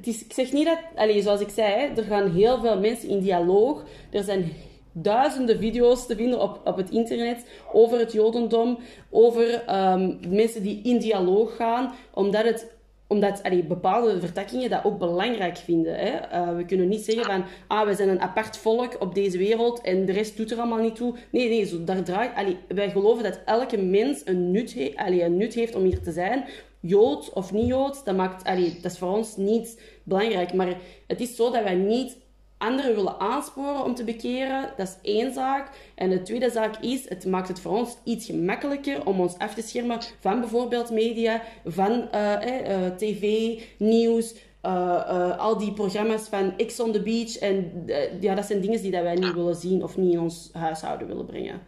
ik zeg niet dat, allee, zoals ik zei, er gaan heel veel mensen in dialoog. Er zijn duizenden video's te vinden op, op het internet over het Jodendom, over um, mensen die in dialoog gaan, omdat het omdat bepaalde vertakkingen dat ook belangrijk vinden. Hè? Uh, we kunnen niet zeggen van, ah, we zijn een apart volk op deze wereld en de rest doet er allemaal niet toe. Nee, nee, zo, daar draait, allee, wij geloven dat elke mens een nut, een nut heeft om hier te zijn. Jood of niet Jood, dat, maakt, allee, dat is voor ons niet belangrijk. Maar het is zo dat wij niet anderen willen aansporen om te bekeren, dat is één zaak. En de tweede zaak is, het maakt het voor ons iets gemakkelijker om ons af te schermen van bijvoorbeeld media, van uh, uh, tv, nieuws, uh, al die programma's van X on the Beach. En ja, dat zijn dingen die dat wij niet willen zien of niet in ons huishouden willen brengen.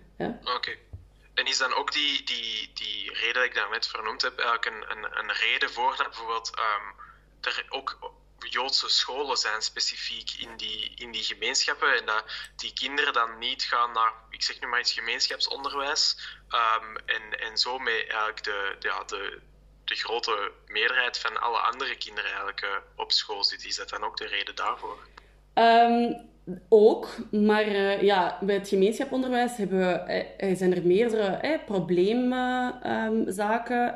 Oké. En is dan ook die, die, die reden die ik daarnet vernoemd heb, eigenlijk een, een, een reden voor dat bijvoorbeeld um, er ook Joodse scholen zijn specifiek in die, in die gemeenschappen. En dat die kinderen dan niet gaan naar, ik zeg nu maar iets, gemeenschapsonderwijs. Um, en, en zo met eigenlijk de, ja, de, de grote meerderheid van alle andere kinderen eigenlijk eh, op school zit. Is dat dan ook de reden daarvoor? Ehm, ook, maar eh, ja, bij het gemeenschaponderwijs hebben we, eh, zijn er meerdere eh, probleemzaken.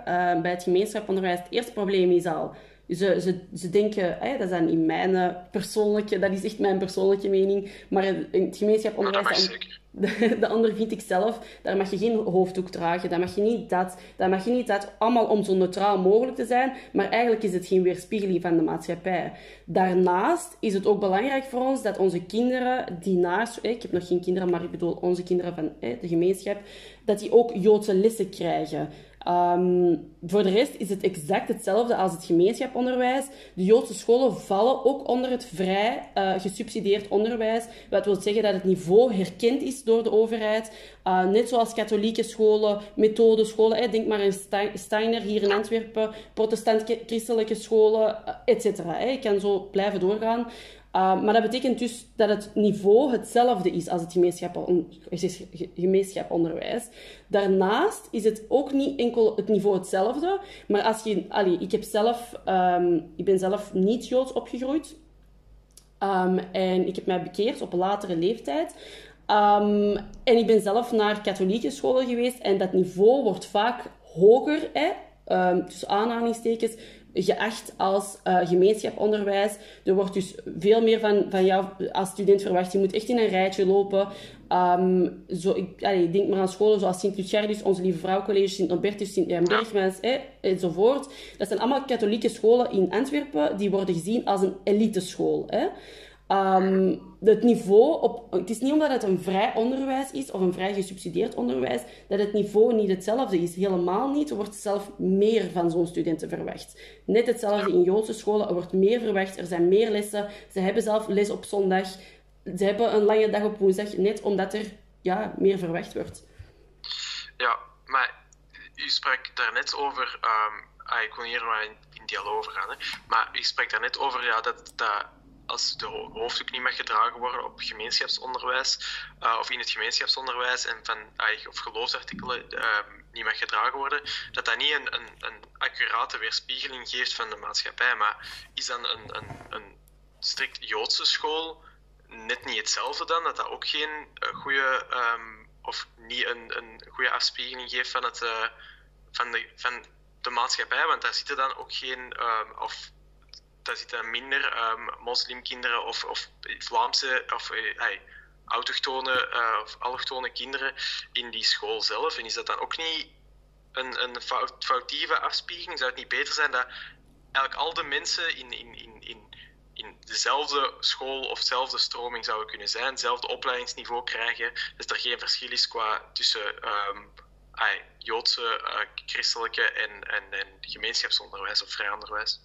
Ehm, bij het gemeenschaponderwijs, het eerste probleem is al ze, ze, ze denken, dat is dan in mijn persoonlijke, dat is echt mijn persoonlijke mening, maar in het gemeenschap onderwijs... De, de ander vind ik zelf, daar mag je geen hoofddoek dragen, daar mag je niet dat, daar mag je niet dat, allemaal om zo neutraal mogelijk te zijn, maar eigenlijk is het geen weerspiegeling van de maatschappij. Daarnaast is het ook belangrijk voor ons dat onze kinderen die naast, ik heb nog geen kinderen, maar ik bedoel onze kinderen van de gemeenschap, dat die ook Joodse lessen krijgen. Um, voor de rest is het exact hetzelfde als het gemeenschaponderwijs. De Joodse scholen vallen ook onder het vrij uh, gesubsidieerd onderwijs. Wat wil zeggen dat het niveau herkend is door de overheid. Uh, net zoals katholieke scholen, methodescholen. Hè. Denk maar aan Steiner hier in Antwerpen, protestant-christelijke scholen, uh, et cetera. Ik kan zo blijven doorgaan. Uh, maar dat betekent dus dat het niveau hetzelfde is als het gemeenschaponderwijs. Daarnaast is het ook niet enkel het niveau hetzelfde, maar als je... Allee, ik, heb zelf, um, ik ben zelf niet Joods opgegroeid. Um, en ik heb mij bekeerd op een latere leeftijd. En ik ben zelf naar katholieke scholen geweest en dat niveau wordt vaak hoger, hè, tussen aanhalingstekens, geacht als uh, gemeenschaponderwijs. Er wordt dus veel meer van, van jou als student verwacht. Je moet echt in een rijtje lopen. Um, zo, ik, allee, denk maar aan scholen zoals Sint-Luciardus, Onze Lieve Vrouw College, Sint-Norbertus, Sint-Jan Bergmans, eh, enzovoort. Dat zijn allemaal katholieke scholen in Antwerpen. Die worden gezien als een eliteschool. Eh. Um, het niveau op, het is niet omdat het een vrij onderwijs is of een vrij gesubsidieerd onderwijs, dat het niveau niet hetzelfde is. Helemaal niet. Er wordt zelf meer van zo'n studenten verwacht. Net hetzelfde in Joodse scholen. Er wordt meer verwacht. Er zijn meer lessen. Ze hebben zelf les op zondag. Ze hebben een lange dag op woensdag, net omdat er ja, meer verwacht wordt. Ja, maar u sprak daarnet over. Um, ik wil hier maar in, in dialoog over gaan. Hè, maar u sprak daarnet over ja, dat, dat als de hoofddoek niet mag gedragen worden op gemeenschapsonderwijs uh, of in het gemeenschapsonderwijs en van, uh, of geloofsartikelen uh, niet mag gedragen worden, dat dat niet een, een, een, accurate weerspiegeling geeft van de maatschappij. Maar is dan een, een, een strikt Joodse school net niet hetzelfde dan? Dat dat ook geen eh, goede um, of niet een, een goede afspiegeling geeft van, het, uh, van, de, van de maatschappij? Want daar zitten dan ook geen, um, of daar zitten minder um, moslimkinderen of, of Vlaamse of uh, autochtone uh, of allochtone kinderen in die school zelf. En is dat dan ook niet een, een fout, foutieve afspiegeling? Zou het niet beter zijn dat eigenlijk al de mensen in, in, in, in, in dezelfde school of dezelfde stroming zouden kunnen zijn, hetzelfde opleidingsniveau krijgen, dat er geen verschil is qua tussen um, Joodse, uh, christelijke en, en, en gemeenschapsonderwijs of vrij onderwijs?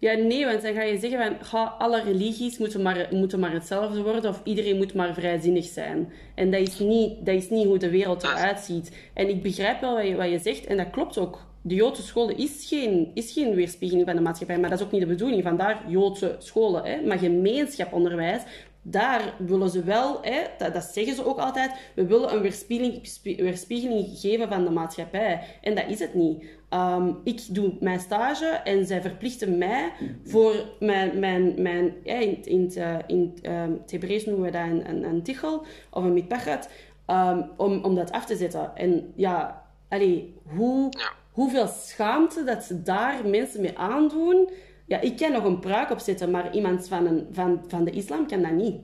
Ja, nee, want dan ga je zeggen van alle religies moeten maar, moeten maar hetzelfde worden of iedereen moet maar vrijzinnig zijn. En dat is niet, dat is niet hoe de wereld eruit ziet. En ik begrijp wel wat je, wat je zegt en dat klopt ook. De Joodse scholen is geen, is geen weerspiegeling van de maatschappij, maar dat is ook niet de bedoeling. Vandaar Joodse scholen. Hè. Maar gemeenschap-onderwijs, daar willen ze wel, hè, dat, dat, zeggen ze ook altijd, we willen een weerspiegeling, weerspiegeling geven van de maatschappij. En dat is het niet. Um, ik doe mijn stage en zij verplichten mij voor mijn, mijn, mijn ja, in, in, het, uh, in um, het Hebreeuws noemen we dat een, een, een tichel of een mitpachat, um, om, om dat af te zetten. En ja, allee, hoe, hoeveel schaamte dat ze daar mensen mee aandoen. Ja, ik kan nog een pruik opzetten, maar iemand van, een, van, van de islam kan dat niet.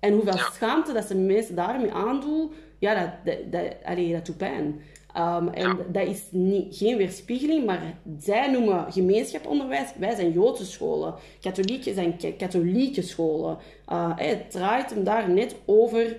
En hoeveel schaamte dat ze mensen daarmee aandoen, ja, dat, dat, dat, allee, dat doet pijn. Um, en dat is niet, geen weerspiegeling, maar zij noemen gemeenschaponderwijs, wij zijn Joodse scholen. Katholieken zijn katholieke scholen. Uh, het draait hem daar net over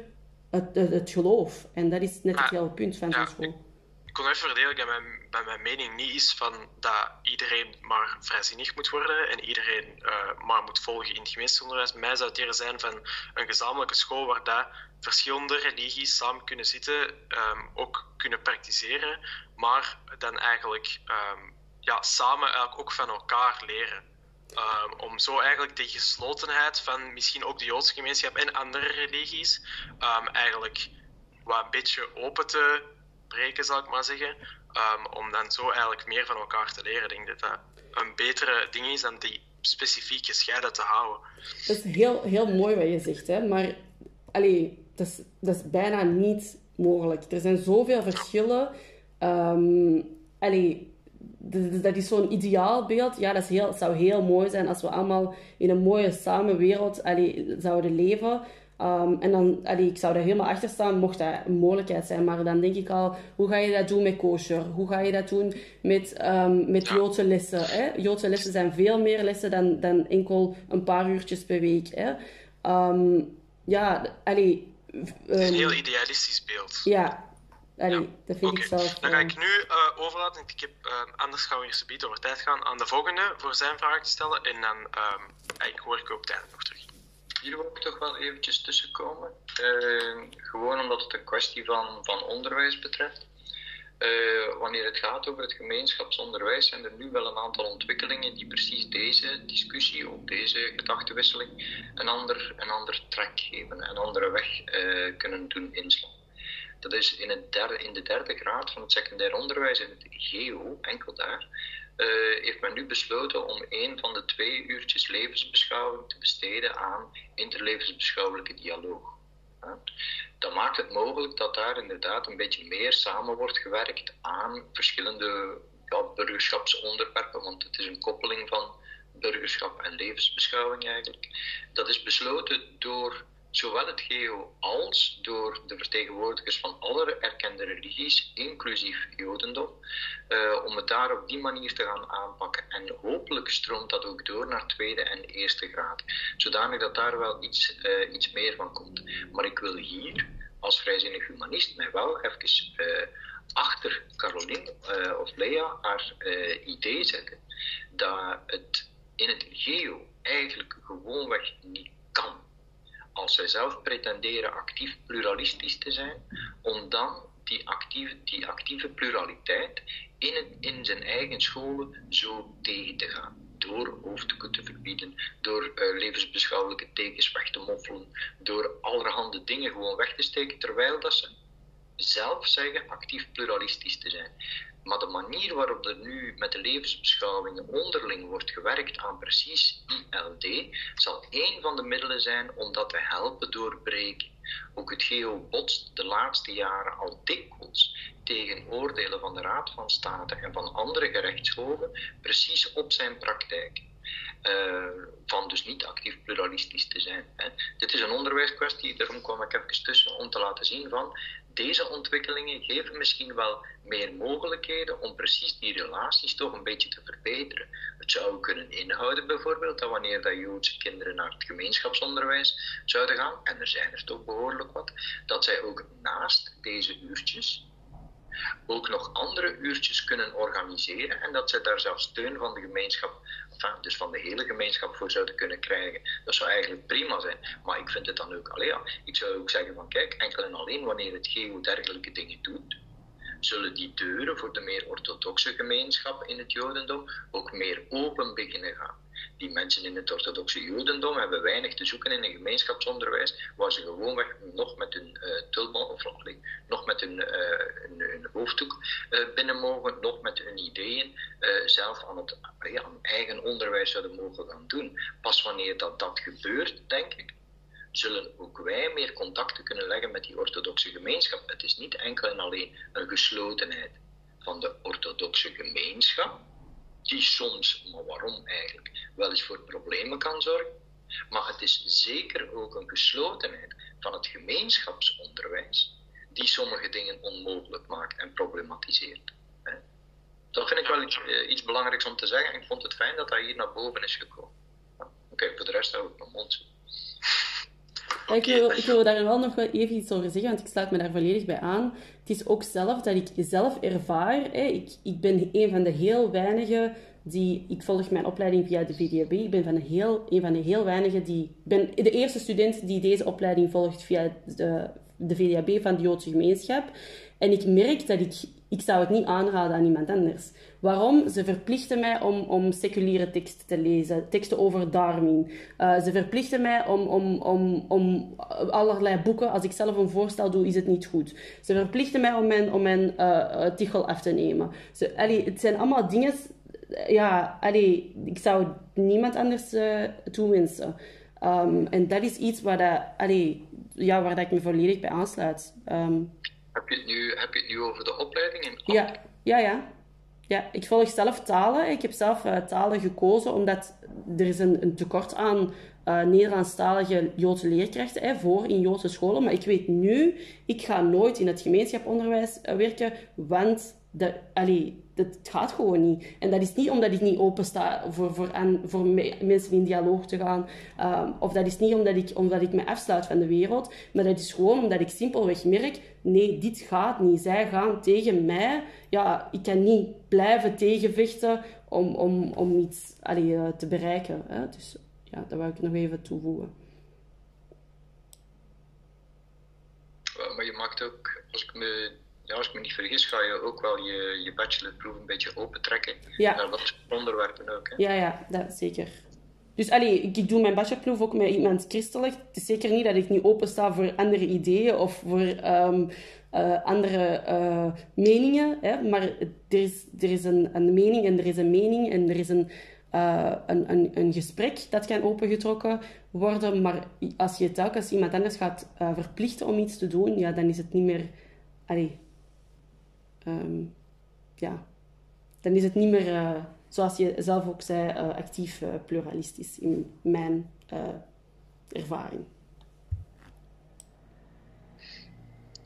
het, het, geloof. En dat is net het hele punt van zo'n school. Ik kon even verdelen dat mijn, dat mijn mening niet is van dat iedereen maar vrijzinnig moet worden en iedereen uh, maar moet volgen in het gemeenschapsonderwijs. Mij zou het eerder zijn van een gezamenlijke school waar dat verschillende religies samen kunnen zitten, um, ook kunnen praktiseren, maar dan eigenlijk um, ja, samen eigenlijk ook van elkaar leren. Um, om zo eigenlijk de geslotenheid van misschien ook de Joodse gemeenschap en andere religies eigenlijk wat een beetje open te breken, zal ik maar zeggen. Ehm, om dan zo eigenlijk meer van elkaar te leren. Ik denk dat dat een betere ding is dan die specifiek gescheiden te houden. Dat is heel, heel mooi wat je zegt, hè? maar allee, dat, is, dat is bijna niet mogelijk. Er zijn zoveel verschillen. Ehm, allee, dat is zo'n ideaalbeeld. Ja, dat is heel, zou heel mooi zijn als we allemaal in een mooie samenwereld allee, zouden leven. Um, en dan, allee, ik zou daar helemaal achter staan, mocht dat een mogelijkheid zijn. Maar dan denk ik al, hoe ga je dat doen met kosher? Hoe ga je dat doen met, um, met Joodse lessen? Hè? Joodse lessen zijn veel meer lessen dan, dan enkel een paar uurtjes per week. Hè? Um, ja, allee... een heel idealistisch beeld. Ja, allee, dat vind ik zelf... Dan ga ik nu uh, overlaten, ik heb, uh, anders gaan we eerst een over tijd gaan, aan de volgende voor zijn vraag te stellen. En dan ik hoor ik ook tijd nog terug. Hier wil ik toch wel eventjes tussenkomen. Uh, gewoon omdat het een kwestie van, van onderwijs betreft. Uh, wanneer het gaat over het gemeenschapsonderwijs, zijn er nu wel een aantal ontwikkelingen die precies deze discussie of deze gedachtenwisseling een ander, een ander trek geven, een andere weg uh, kunnen doen inslaan. Dat is in, het derde, in de derde graad van het secundair onderwijs, in het GEO, enkel daar, uh, heeft men nu besloten om een van de twee uurtjes levensbeschouwing te besteden aan interlevensbeschouwelijke dialoog. Dat maakt het mogelijk dat daar inderdaad een beetje meer samen wordt gewerkt aan verschillende ja, burgerschapsonderwerpen, want het is een koppeling van burgerschap en levensbeschouwing eigenlijk. Dat is besloten door zowel het GEO als door de vertegenwoordigers van alle erkende religies, inclusief Jodendom, uh, om het daar op die manier te gaan aanpakken. En hopelijk stroomt dat ook door naar tweede en eerste graad, zodanig dat daar wel iets, uh, iets meer van komt. Maar ik wil hier, als vrijzinnig humanist, mij wel even uh, achter Caroline of Lea haar idee zetten dat het in het GEO eigenlijk gewoonweg niet kan als zij zelf pretenderen actief pluralistisch te zijn, om dan die actieve, die actieve pluraliteit in, in zijn eigen scholen zo tegen te gaan. Door hoofddoeken te verbieden, door uh, levensbeschouwelijke tekens weg te moffelen, door allerhande dingen gewoon weg te steken, terwijl dat ze zelf zeggen actief pluralistisch te zijn. Maar de manier waarop er nu met de levensbeschouwingen onderling wordt gewerkt aan precies ILD, zal één van de middelen zijn om dat te helpen doorbreken. Ook het GEO botst de laatste jaren al dikwijls tegen oordelen van de Raad van State en van andere gerechtshoven precies op zijn praktijk. Uh, van dus niet actief pluralistisch te zijn. Dit is een onderwijskwestie, daarom kwam ik even tussen om te laten zien van deze ontwikkelingen geven misschien wel meer mogelijkheden om precies die relaties toch een beetje te verbeteren. Het zou kunnen inhouden bijvoorbeeld dat wanneer dat Joodse kinderen naar het gemeenschapsonderwijs zouden gaan, en er zijn er toch behoorlijk wat, dat zij ook naast deze uurtjes ook nog andere uurtjes kunnen organiseren en dat zij daar zelfs steun van de gemeenschap, enfin, dus van de hele gemeenschap voor zouden kunnen krijgen. Dat zou eigenlijk prima zijn. Maar ik vind het dan ook, allee, ja, ik zou ook zeggen van kijk, enkel en alleen wanneer het GEO dergelijke dingen doet, zullen die deuren voor de meer orthodoxe gemeenschap in het Jodendom ook meer open beginnen gaan. Die mensen in het orthodoxe Jodendom hebben weinig te zoeken in een gemeenschapsonderwijs, waar ze gewoonweg nog met hun uh, tulband of nog met hun, hun, hoofddoek uh, binnen mogen, nog met hun ideeën zelf aan het eigen onderwijs zouden mogen gaan doen. Pas wanneer dat, dat gebeurt, denk ik, zullen ook wij meer contacten kunnen leggen met die orthodoxe gemeenschap. Het is niet enkel en alleen een geslotenheid van de orthodoxe gemeenschap, die soms, maar waarom eigenlijk, wel eens voor problemen kan zorgen. Maar het is zeker ook een geslotenheid van het gemeenschapsonderwijs, die sommige dingen onmogelijk maakt en problematiseert. Dat vind ik wel iets, eh, iets belangrijks om te zeggen. Ik vond het fijn dat dat hier naar boven is gekomen. Oké, voor de rest hou ik mijn mond. Ik, wil, daar wel nog even iets over zeggen, want ik sluit me daar volledig bij aan. Het is ook zelf dat ik zelf ervaar. Hè, ik, ik ben een van de heel weinigen die... Ik volg mijn opleiding via de VDAB. Ik ben van heel, een van de heel weinigen die... Ben de eerste student die deze opleiding volgt via de, de VDAB van de Joodse gemeenschap. En ik merk dat ik ik zou het niet aanraden aan iemand anders. Waarom? Ze verplichten mij om, om seculiere teksten te lezen, teksten over Darwin. Uh, ze verplichten mij om, om, om, om allerlei boeken. Als ik zelf een voorstel doe, is het niet goed. Ze verplichten mij om mijn, om mijn uh, tichel af te nemen. Ze, allee, het zijn allemaal dingen... Ja, allee, ik zou niemand anders uh, toewensen. Um, en dat is iets waar, dat, allee, ja, waar dat ik me volledig bij aansluit. Um, heb, je het nu, heb je het nu over de opleiding? In ja, ja, ja. Ik volg zelf talen. Ik heb zelf uh, talen gekozen omdat er is een, een tekort aan uh, Nederlandstalige Joodse leerkrachten hè, voor in Joodse scholen. Maar ik weet nu, ik ga nooit in het gemeenschaponderwijs uh, werken, want allee, dat gaat gewoon niet. En dat is niet omdat ik niet open sta voor, voor, aan, voor mensen in dialoog te gaan. Um, of dat is niet omdat ik, omdat ik me afsluit van de wereld. Maar dat is gewoon omdat ik simpelweg merk... Nee, dit gaat niet. Zij gaan tegen mij. Ja, ik kan niet blijven tegenvechten om, om, om iets allee, uh, te bereiken. Hè? Dus ja, dat wil ik nog even toevoegen. Maar je maakt ook, als ik me ja, als ik me niet vergis, ga je ook wel je, je bachelorproef een beetje opentrekken. Ja. Naar wat onderwerpen ook. Hè? Ja, ja, dat zeker. Dus allee, ik, ik doe mijn bachelorproef ook met iemand christelijk. Het is zeker niet dat ik niet opensta voor andere ideeën of voor um, uh, andere uh, meningen. Hè? Maar er is, er is een, een mening en er is een mening en er is een, uh, een, een, een gesprek dat kan opengetrokken worden. Maar als je telkens iemand anders gaat verplichten om iets te doen, ja, dan is het niet meer... Allee, um, ja, dan is het niet meer, uh, zoals je zelf ook zei, uh, actief uh, pluralistisch in mijn ervaring.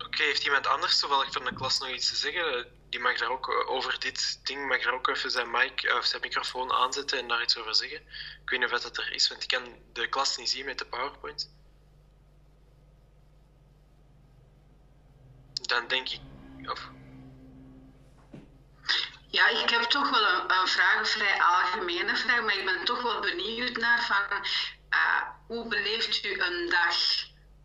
Oké, heeft iemand anders toevallig van de klas nog iets te zeggen? Die mag daar ook over dit ding, mag daar ook even zijn, mic, of zijn microfoon aanzetten en daar iets over zeggen. Ik weet niet of dat er is, want ik kan de klas niet zien met de PowerPoint. Dan denk ik, of ja, ik heb toch wel een, vraag, een vrij algemene vraag, maar ik ben toch wel benieuwd naar van uh, hoe beleeft u een dag?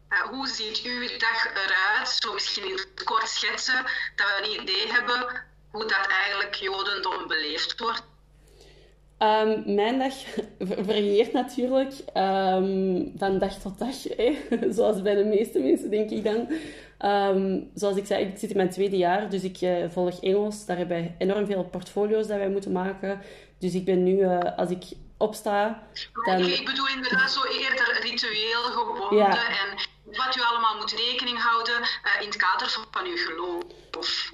Uh, hoe ziet uw dag eruit? Zo misschien in het kort schetsen, dat we een idee hebben hoe dat eigenlijk Jodendom beleefd wordt. Um, mijn dag varieert natuurlijk um, van dag tot dag, hè? zoals bij de meeste mensen, denk ik dan. Um, zoals ik zei, ik zit in mijn tweede jaar, dus ik uh, volg Engels. Daar hebben wij enorm veel portfolio's dat wij moeten maken. Dus ik ben nu, uh, als ik opsta... Dan... Ik bedoel inderdaad zo eerder ritueel gebonden ja. en wat u allemaal moet rekening houden uh, in het kader van, van uw geloof.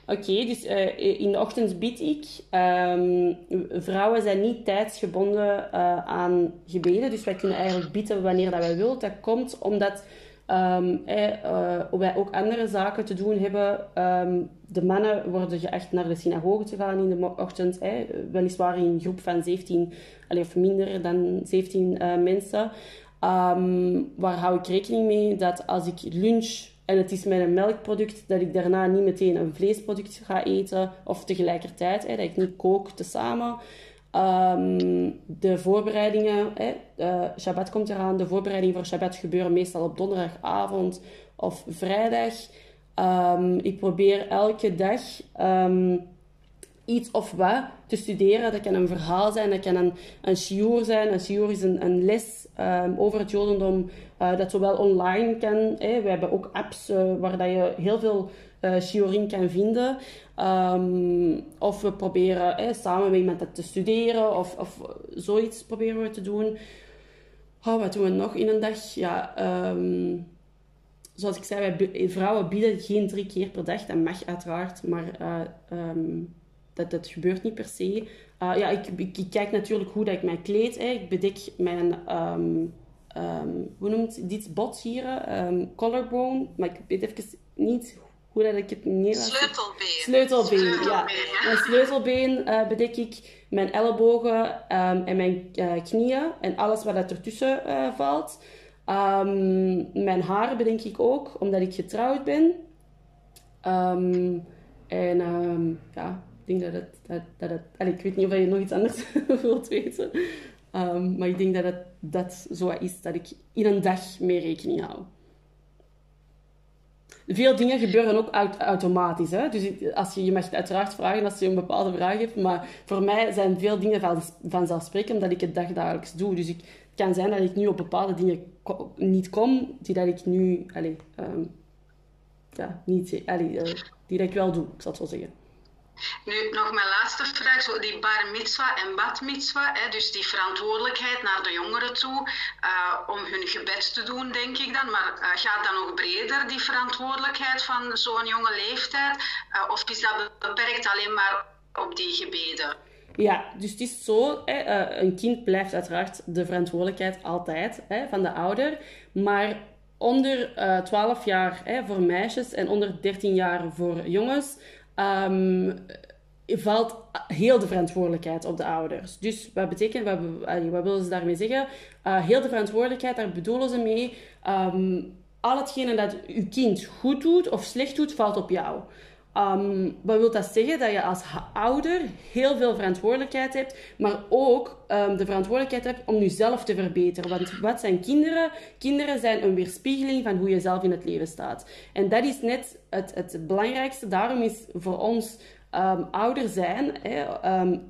Oké, okay, dus uh, in de ochtend bied ik. Um, vrouwen zijn niet tijdsgebonden uh, aan gebeden, dus wij kunnen eigenlijk bidden wanneer dat wij willen. Dat komt omdat um, eh, wij ook andere zaken te doen hebben. Um, de mannen worden geacht naar de synagoge te gaan in de ochtend, eh, weliswaar in een groep van 17, allee, of minder dan 17 uh, mensen. Um, waar hou ik rekening mee dat als ik lunch en het is met een melkproduct, dat ik daarna niet meteen een vleesproduct ga eten of tegelijkertijd, dat ik niet kook tezamen. Um, de voorbereidingen, hè, uh, Shabbat komt eraan, de voorbereidingen voor Shabbat gebeuren meestal op donderdagavond of vrijdag. Um, ik probeer elke dag um, iets of wat te studeren. Dat kan een verhaal zijn, dat kan een, een shiur zijn. Een shiur is een, een les over het Jodendom uh, dat zowel online kan. Hè. We hebben ook apps uh, waar dat je heel veel uh, shiurim kan vinden. Um, of we proberen hè, samen met dat te studeren of, of zoiets proberen we te doen. Oh, wat doen we nog in een dag? Ja, um, zoals ik zei, wij vrouwen bieden geen drie keer per dag. Dat mag uiteraard, maar uh, um, dat, dat gebeurt niet per se. Uh, ja, ik, ik, kijk natuurlijk hoe dat ik mij kleed. Ik bedek mijn... Hoe noemt dit bot hier? collarbone. Maar ik weet even niet hoe dat ik het niet Sleutelbeen. Sleutelbeen, Sleutelbeen ja. ja. Mijn sleutelbeen uh, bedek ik, mijn ellebogen um, en mijn uh, knieën en alles wat dat ertussen uh, valt. Um, mijn haren bedenk ik ook, omdat ik getrouwd ben. Um, en ja, ik denk dat het... Dat, dat het ik weet niet of je nog iets anders wilt weten. maar ik denk dat het dat zo is, dat ik in een dag mee rekening hou. Veel dingen gebeuren ook automatisch. Hè? Dus als je, je mag het uiteraard vragen als je een bepaalde vraag hebt. Maar voor mij zijn veel dingen van, vanzelfsprekend omdat ik het dagdagelijks doe. Dus ik, het kan zijn dat ik nu op bepaalde dingen niet kom, die dat ik nu allez, um, ja, niet, allez, uh, dat ik wel doe, ik zal het zo zeggen. Nu, nog mijn laatste vraag. Zo die bar mitzwa en bat mitzwa, hè, dus die verantwoordelijkheid naar de jongeren toe, uh, om hun gebed te doen, denk ik dan. Maar uh, gaat dat nog breder, die verantwoordelijkheid van zo'n jonge leeftijd? Uh, of is dat beperkt alleen maar op die gebeden? Ja, dus het is zo, hè, een kind blijft uiteraard de verantwoordelijkheid altijd hè, van de ouder. Maar onder uh, 12 jaar hè, voor meisjes en onder 13 jaar voor jongens um, valt heel de verantwoordelijkheid op de ouders. Dus wat betekent, wat, wat willen ze daarmee zeggen? Uh, heel de verantwoordelijkheid, daar bedoelen ze mee. Um, al hetgene dat je kind goed doet of slecht doet, valt op jou. Um, wat wil dat zeggen? Dat je als ouder heel veel verantwoordelijkheid hebt, maar ook um, de verantwoordelijkheid hebt om jezelf te verbeteren. Want wat zijn kinderen? Kinderen zijn een weerspiegeling van hoe je zelf in het leven staat. En dat is net het, het belangrijkste. Daarom is voor ons um, ouder zijn hè,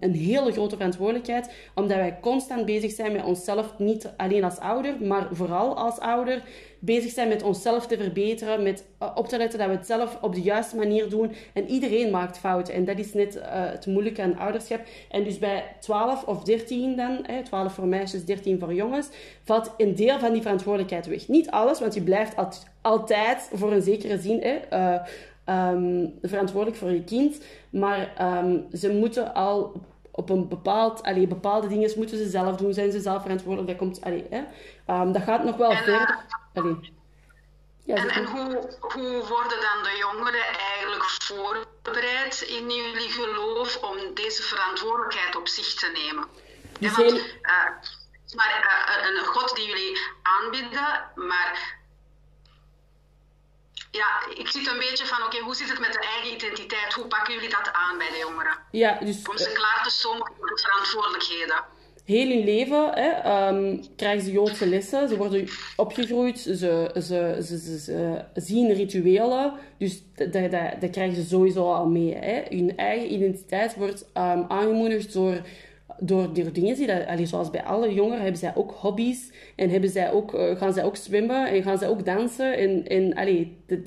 een hele grote verantwoordelijkheid, omdat wij constant bezig zijn met onszelf, niet alleen als ouder, maar vooral als ouder, bezig zijn met onszelf te verbeteren, met uh, op te letten dat we het zelf op de juiste manier doen. En iedereen maakt fouten. En dat is net uh, het moeilijke aan ouderschap. En dus bij 12 of 13 dan, hè, 12 voor meisjes, 13 voor jongens, valt een deel van die verantwoordelijkheid weg. Niet alles, want je blijft altijd voor een zekere zin hè, uh, um, verantwoordelijk voor je kind. Maar um, ze moeten al op een bepaald, allee, bepaalde dingen moeten ze zelf doen, zijn ze zelf verantwoordelijk. Dat, komt, allee, hè. Um, dat gaat nog wel en, verder. Allee. Ja, en, en hoe, hoe worden dan de jongeren eigenlijk voorbereid in jullie geloof om deze verantwoordelijkheid op zich te nemen? Want, uh, maar uh, een God die jullie aanbieden, maar ja, ik zit een beetje van, oké, hoe zit het met de eigen identiteit? Hoe pakken jullie dat aan bij de jongeren? Ja, dus, Om ze klaar te stomen voor de verantwoordelijkheden. Heel hun leven hè, um, krijgen ze Joodse lessen. Ze worden opgegroeid. Ze, ze, ze, ze zien rituelen. Dus dat, krijgen ze sowieso al mee. Hè. Hun eigen identiteit wordt um, aangemoedigd door door, door dingen die zoals bij alle jongeren hebben zij ook hobby's en hebben zij ook, uh, gaan zij ook zwemmen en gaan zij ook dansen en,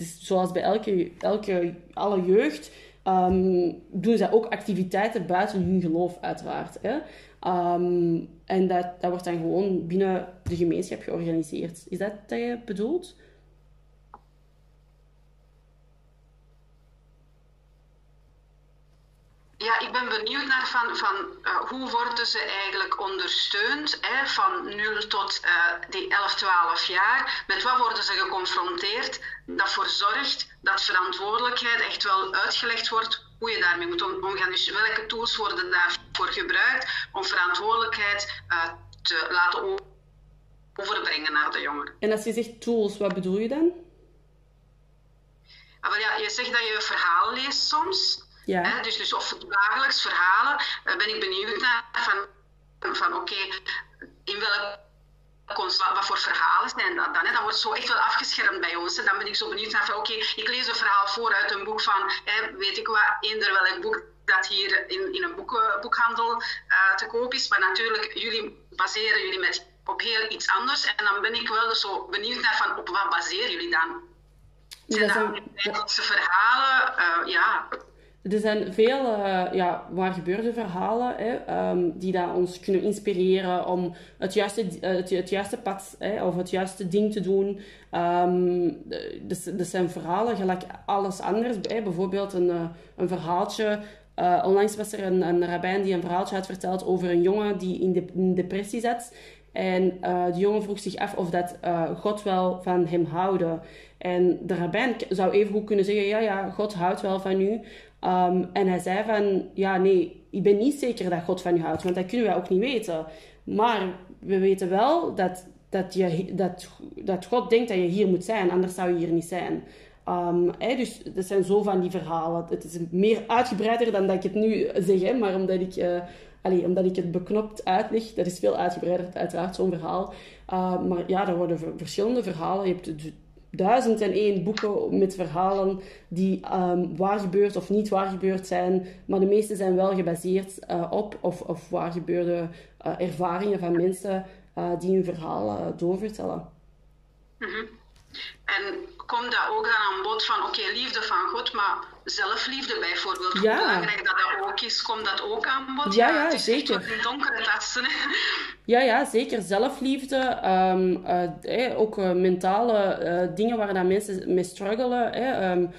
is zoals bij elke, elke alle jeugd um, doen zij ook activiteiten buiten hun geloof uiteraard hè. Um, en dat, dat wordt dan gewoon binnen de gemeenschap georganiseerd is dat dat je bedoelt? Ja, ik ben benieuwd naar van, van uh, hoe worden ze eigenlijk ondersteund hè, van 0 tot uh, die 11, 12 jaar. Met wat worden ze geconfronteerd dat ervoor zorgt dat verantwoordelijkheid echt wel uitgelegd wordt hoe je daarmee moet omgaan. Dus welke tools worden daarvoor gebruikt om verantwoordelijkheid uh, te laten overbrengen naar de jongeren. En als je zegt tools, wat bedoel je dan? Ah, ja, je zegt dat je verhalen leest soms. Ja. dus, dus of dagelijks verhalen, uh, ben ik benieuwd naar van, van oké, okay, in welke wat voor verhalen zijn dat dan? Hè? Dat wordt zo echt wel afgeschermd bij ons. En dan ben ik zo benieuwd naar van oké, okay, ik lees een verhaal voor uit een boek van, hè, weet ik wat, eender welk boek dat hier in, in een boek, boekhandel uh, te koop is. Maar natuurlijk, jullie baseren jullie met, op heel iets anders. En dan ben ik wel zo benieuwd naar van op wat baseren jullie dan? Zijn dat verhalen? Uh, ja, er zijn veel uh, ja, waar gebeurde verhalen hè, um, die dat ons kunnen inspireren om het juiste, uh, het, het, juiste pad hè, of het juiste ding te doen. Um, dus, dat zijn verhalen gelijk alles anders. Hè. Bijvoorbeeld een, uh, een verhaaltje. onlangs was er een, een rabbijn die een verhaaltje had verteld over een jongen die in, de, depressie zat. En uh, de jongen vroeg zich af of dat uh, God wel van hem houden. En de rabbijn zou even goed kunnen zeggen: Ja, ja, God houdt wel van u. Um, en hij zei van, ja nee, ik ben niet zeker dat God van je houdt, want dat kunnen wij ook niet weten. Maar we weten wel dat, dat, je, dat, dat God denkt dat je hier moet zijn, anders zou je hier niet zijn. Hè, dus dat zijn zo van die verhalen. Het is meer uitgebreider dan dat ik het nu zeg, hè, maar omdat ik, uh, omdat ik het beknopt uitleg, dat is veel uitgebreider, uiteraard, zo'n verhaal. Uh, maar ja, er worden verschillende verhalen. Je hebt duizend en één boeken met verhalen die um, waar gebeurd of niet waar gebeurd zijn, maar de meeste zijn wel gebaseerd uh, op of, of waar gebeurde uh, ervaringen van mensen uh, die hun verhaal doorvertellen. -hmm. En komt dat ook dan aan bod van, oké, okay, liefde van God, maar zelfliefde bijvoorbeeld, ja. hoe belangrijk dat dat ook is, komt dat ook aan bod? Ja, ja, zeker. In donkere tasten. Ja, ja, zeker. Zelfliefde, um, uh, ook uh, mentale uh, dingen waar dat mensen mee struggelen. Um,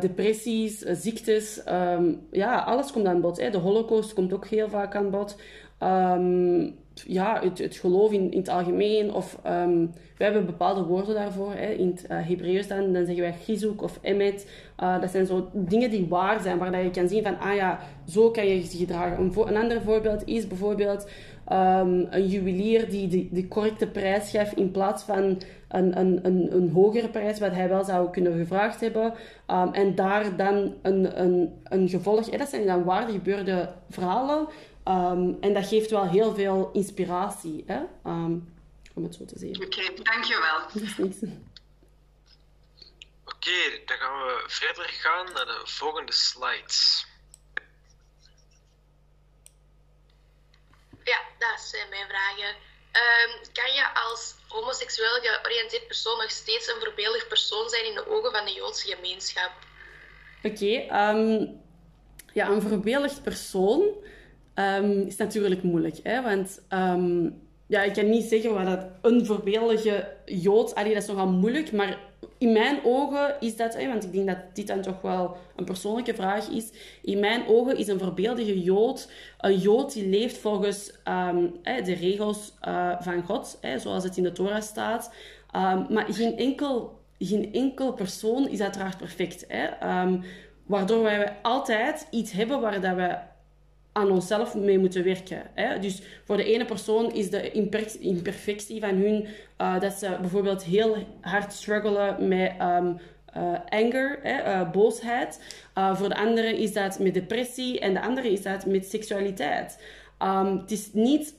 depressies, ziektes, um, ja, alles komt aan bod. De holocaust komt ook heel vaak aan bod. Um, ja, het, het geloof in, in het algemeen. Of um, we hebben bepaalde woorden daarvoor. Hè. In het uh, Hebreeuws dan, dan zeggen wij chizoek of emet. Uh, dat zijn zo dingen die waar zijn, waar dat je kan zien van, ah ja, zo kan je je gedragen. Een, een ander voorbeeld is bijvoorbeeld um, een juwelier die de, de correcte prijs geeft in plaats van een, een, een, een hogere prijs, wat hij wel zou kunnen gevraagd hebben. Um, en daar dan een, een, een gevolg... Dat zijn dan waar gebeurde verhalen Um, en dat geeft wel heel veel inspiratie, hè? Um, om het zo te zeggen. Oké, okay, dankjewel. Oké, okay, dan gaan we verder gaan naar de volgende slides. Ja, dat zijn mijn vragen. Um, kan je als homoseksueel georiënteerd persoon nog steeds een voorbeeldig persoon zijn in de ogen van de Joodse gemeenschap? Oké, okay, ja, een voorbeeldig persoon um, is natuurlijk moeilijk. Hè? Want um, ja, ik kan niet zeggen wat dat een voorbeeldige Jood... Allee, dat is nogal moeilijk, maar in mijn ogen is dat... Hè, want ik denk dat dit dan toch wel een persoonlijke vraag is. In mijn ogen is een voorbeeldige Jood een Jood die leeft volgens hè, de regels uh, van God, hè, zoals het in de Torah staat. maar geen enkel, geen enkel persoon is uiteraard perfect. Hè? waardoor wij altijd iets hebben waar dat we aan onszelf mee moeten werken. Hè? Dus voor de ene persoon is de imperfectie van hun uh, dat ze bijvoorbeeld heel hard struggelen met um, uh, anger, hè, uh, boosheid. voor de andere is dat met depressie en de andere is dat met seksualiteit. Um, het is niet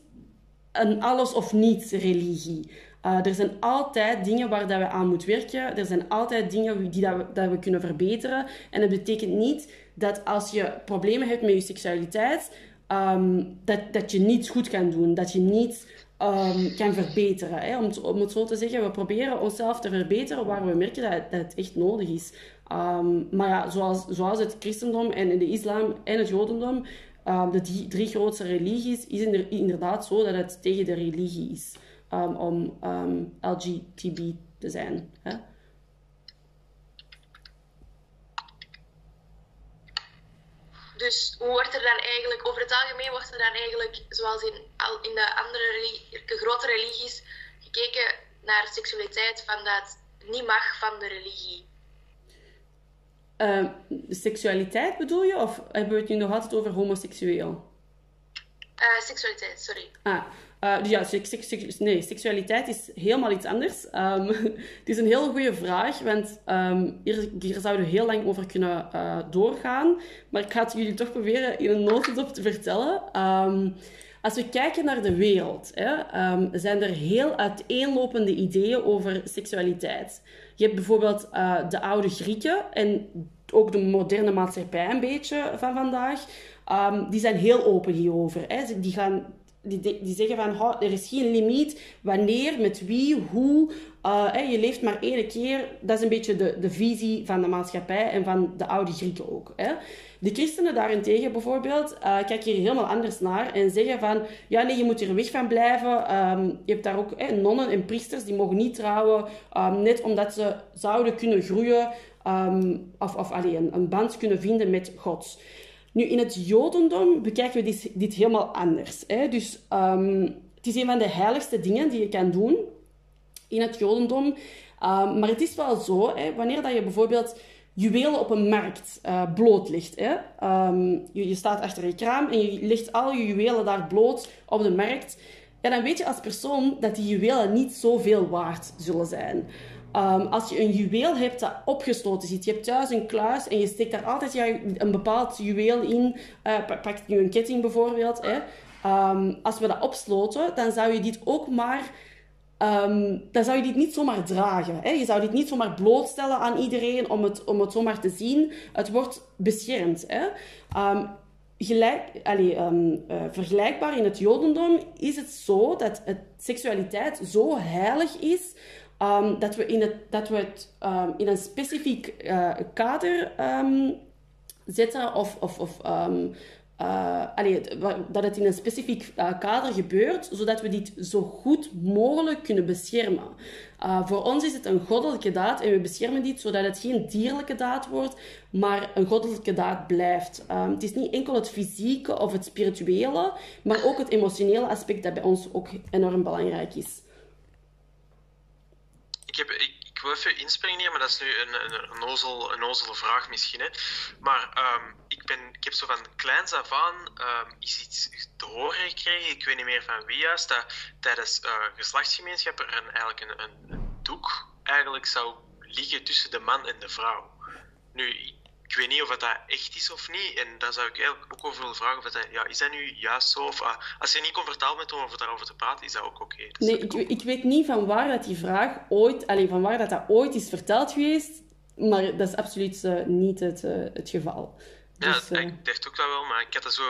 een alles of niets religie. Er zijn altijd dingen waar dat we aan moeten werken. Er zijn altijd dingen die dat we, dat we kunnen verbeteren. En dat betekent niet dat als je problemen hebt met je seksualiteit, um, dat, dat je niets goed kan doen. Dat je niet um, kan verbeteren. Hè? Om, om, het zo te zeggen, we proberen onszelf te verbeteren waar we merken dat, dat het echt nodig is. Um, maar ja, zoals, zoals het christendom en de islam en het jodendom, de drie, drie, grootste religies, is inderdaad zo dat het tegen de religie is om LGTB te zijn. Hè? Dus hoe wordt er dan eigenlijk, over het algemeen wordt er dan eigenlijk, zoals in, in de andere grote religies, gekeken naar seksualiteit van dat niet mag van de religie? Uh, seksualiteit bedoel je? Of hebben we het nu nog altijd over homoseksueel? Uh, seksualiteit, sorry. Ah, uh, dus ja, nee, seksualiteit is helemaal iets anders. Um, het is een heel goede vraag, want um, hier, zouden we heel lang over kunnen uh, doorgaan. Maar ik ga het jullie toch proberen in een notendop te vertellen. Um, als we kijken naar de wereld, hè, zijn er heel uiteenlopende ideeën over seksualiteit. Je hebt bijvoorbeeld uh, de oude Grieken en ook de moderne maatschappij een beetje van vandaag. die zijn heel open hierover. Hè. Die gaan die, die zeggen van, er is geen limiet wanneer, met wie, hoe. Uh, je leeft maar één keer. Dat is een beetje de, de visie van de maatschappij en van de oude Grieken ook. Hè. De christenen daarentegen bijvoorbeeld uh, kijken hier helemaal anders naar en zeggen van, ja nee, je moet er weg van blijven. Um, je hebt daar ook nonnen en priesters die mogen niet trouwen, um, net omdat ze zouden kunnen groeien um, of, of een, een band kunnen vinden met God. Nu, in het Jodendom bekijken we dit, helemaal anders. Hè? Dus um, het is een van de heiligste dingen die je kan doen in het Jodendom. Um, maar het is wel zo, hè, wanneer dat je bijvoorbeeld juwelen op een markt uh, bloot ligt. Hè? Um, je, je, staat achter je kraam en je legt al je juwelen daar bloot op de markt. En dan weet je als persoon dat die juwelen niet zoveel waard zullen zijn. Um, als je een juweel hebt dat opgesloten zit, je hebt thuis een kluis en je steekt daar altijd ja, een bepaald juweel in, uh, pak nu een ketting bijvoorbeeld. Hè. Um, als we dat opsloten, dan zou je dit ook maar ehm, dan zou je dit niet zomaar dragen. Hè? Je zou dit niet zomaar blootstellen aan iedereen om het, om het zomaar te zien. Het wordt beschermd. Hè? Ehm, ehm, eh, vergelijkbaar in het Jodendom is het zo dat het, seksualiteit zo heilig is dat we, in het, dat we het in een specifiek uh, kader zetten of, of, of uh, dat het in een specifiek uh, kader gebeurt, zodat we dit zo goed mogelijk kunnen beschermen. Voor ons is het een goddelijke daad en we beschermen dit zodat het geen dierlijke daad wordt, maar een goddelijke daad blijft. het is niet enkel het fysieke of het spirituele, maar ook het emotionele aspect dat bij ons ook enorm belangrijk is. Ik, heb, ik, ik wil even inspringen hier, maar dat is nu een, een, een, een ozele vraag misschien. Hè. Maar um, ik, ben, ik heb zo van kleins af aan is iets te horen gekregen, ik weet niet meer van wie juist, dat tijdens uh, geslachtsgemeenschappen er eigenlijk een, een, een, doek eigenlijk zou liggen tussen de man en de vrouw. Nu, ik weet niet of dat echt is of niet. En daar zou ik eigenlijk ook over willen vragen. Of dat, ja, is dat nu juist zo? Of uh, als je niet comfortabel bent om over daarover te praten, is dat ook oké. Okay. Nee, ik, ik, weet niet van waar dat die vraag ooit, alleen van waar dat, dat ooit is verteld geweest. Maar dat is absoluut uh, niet het, uh, het geval. Ja, dus, ik dacht ook dat wel, maar ik had dat zo...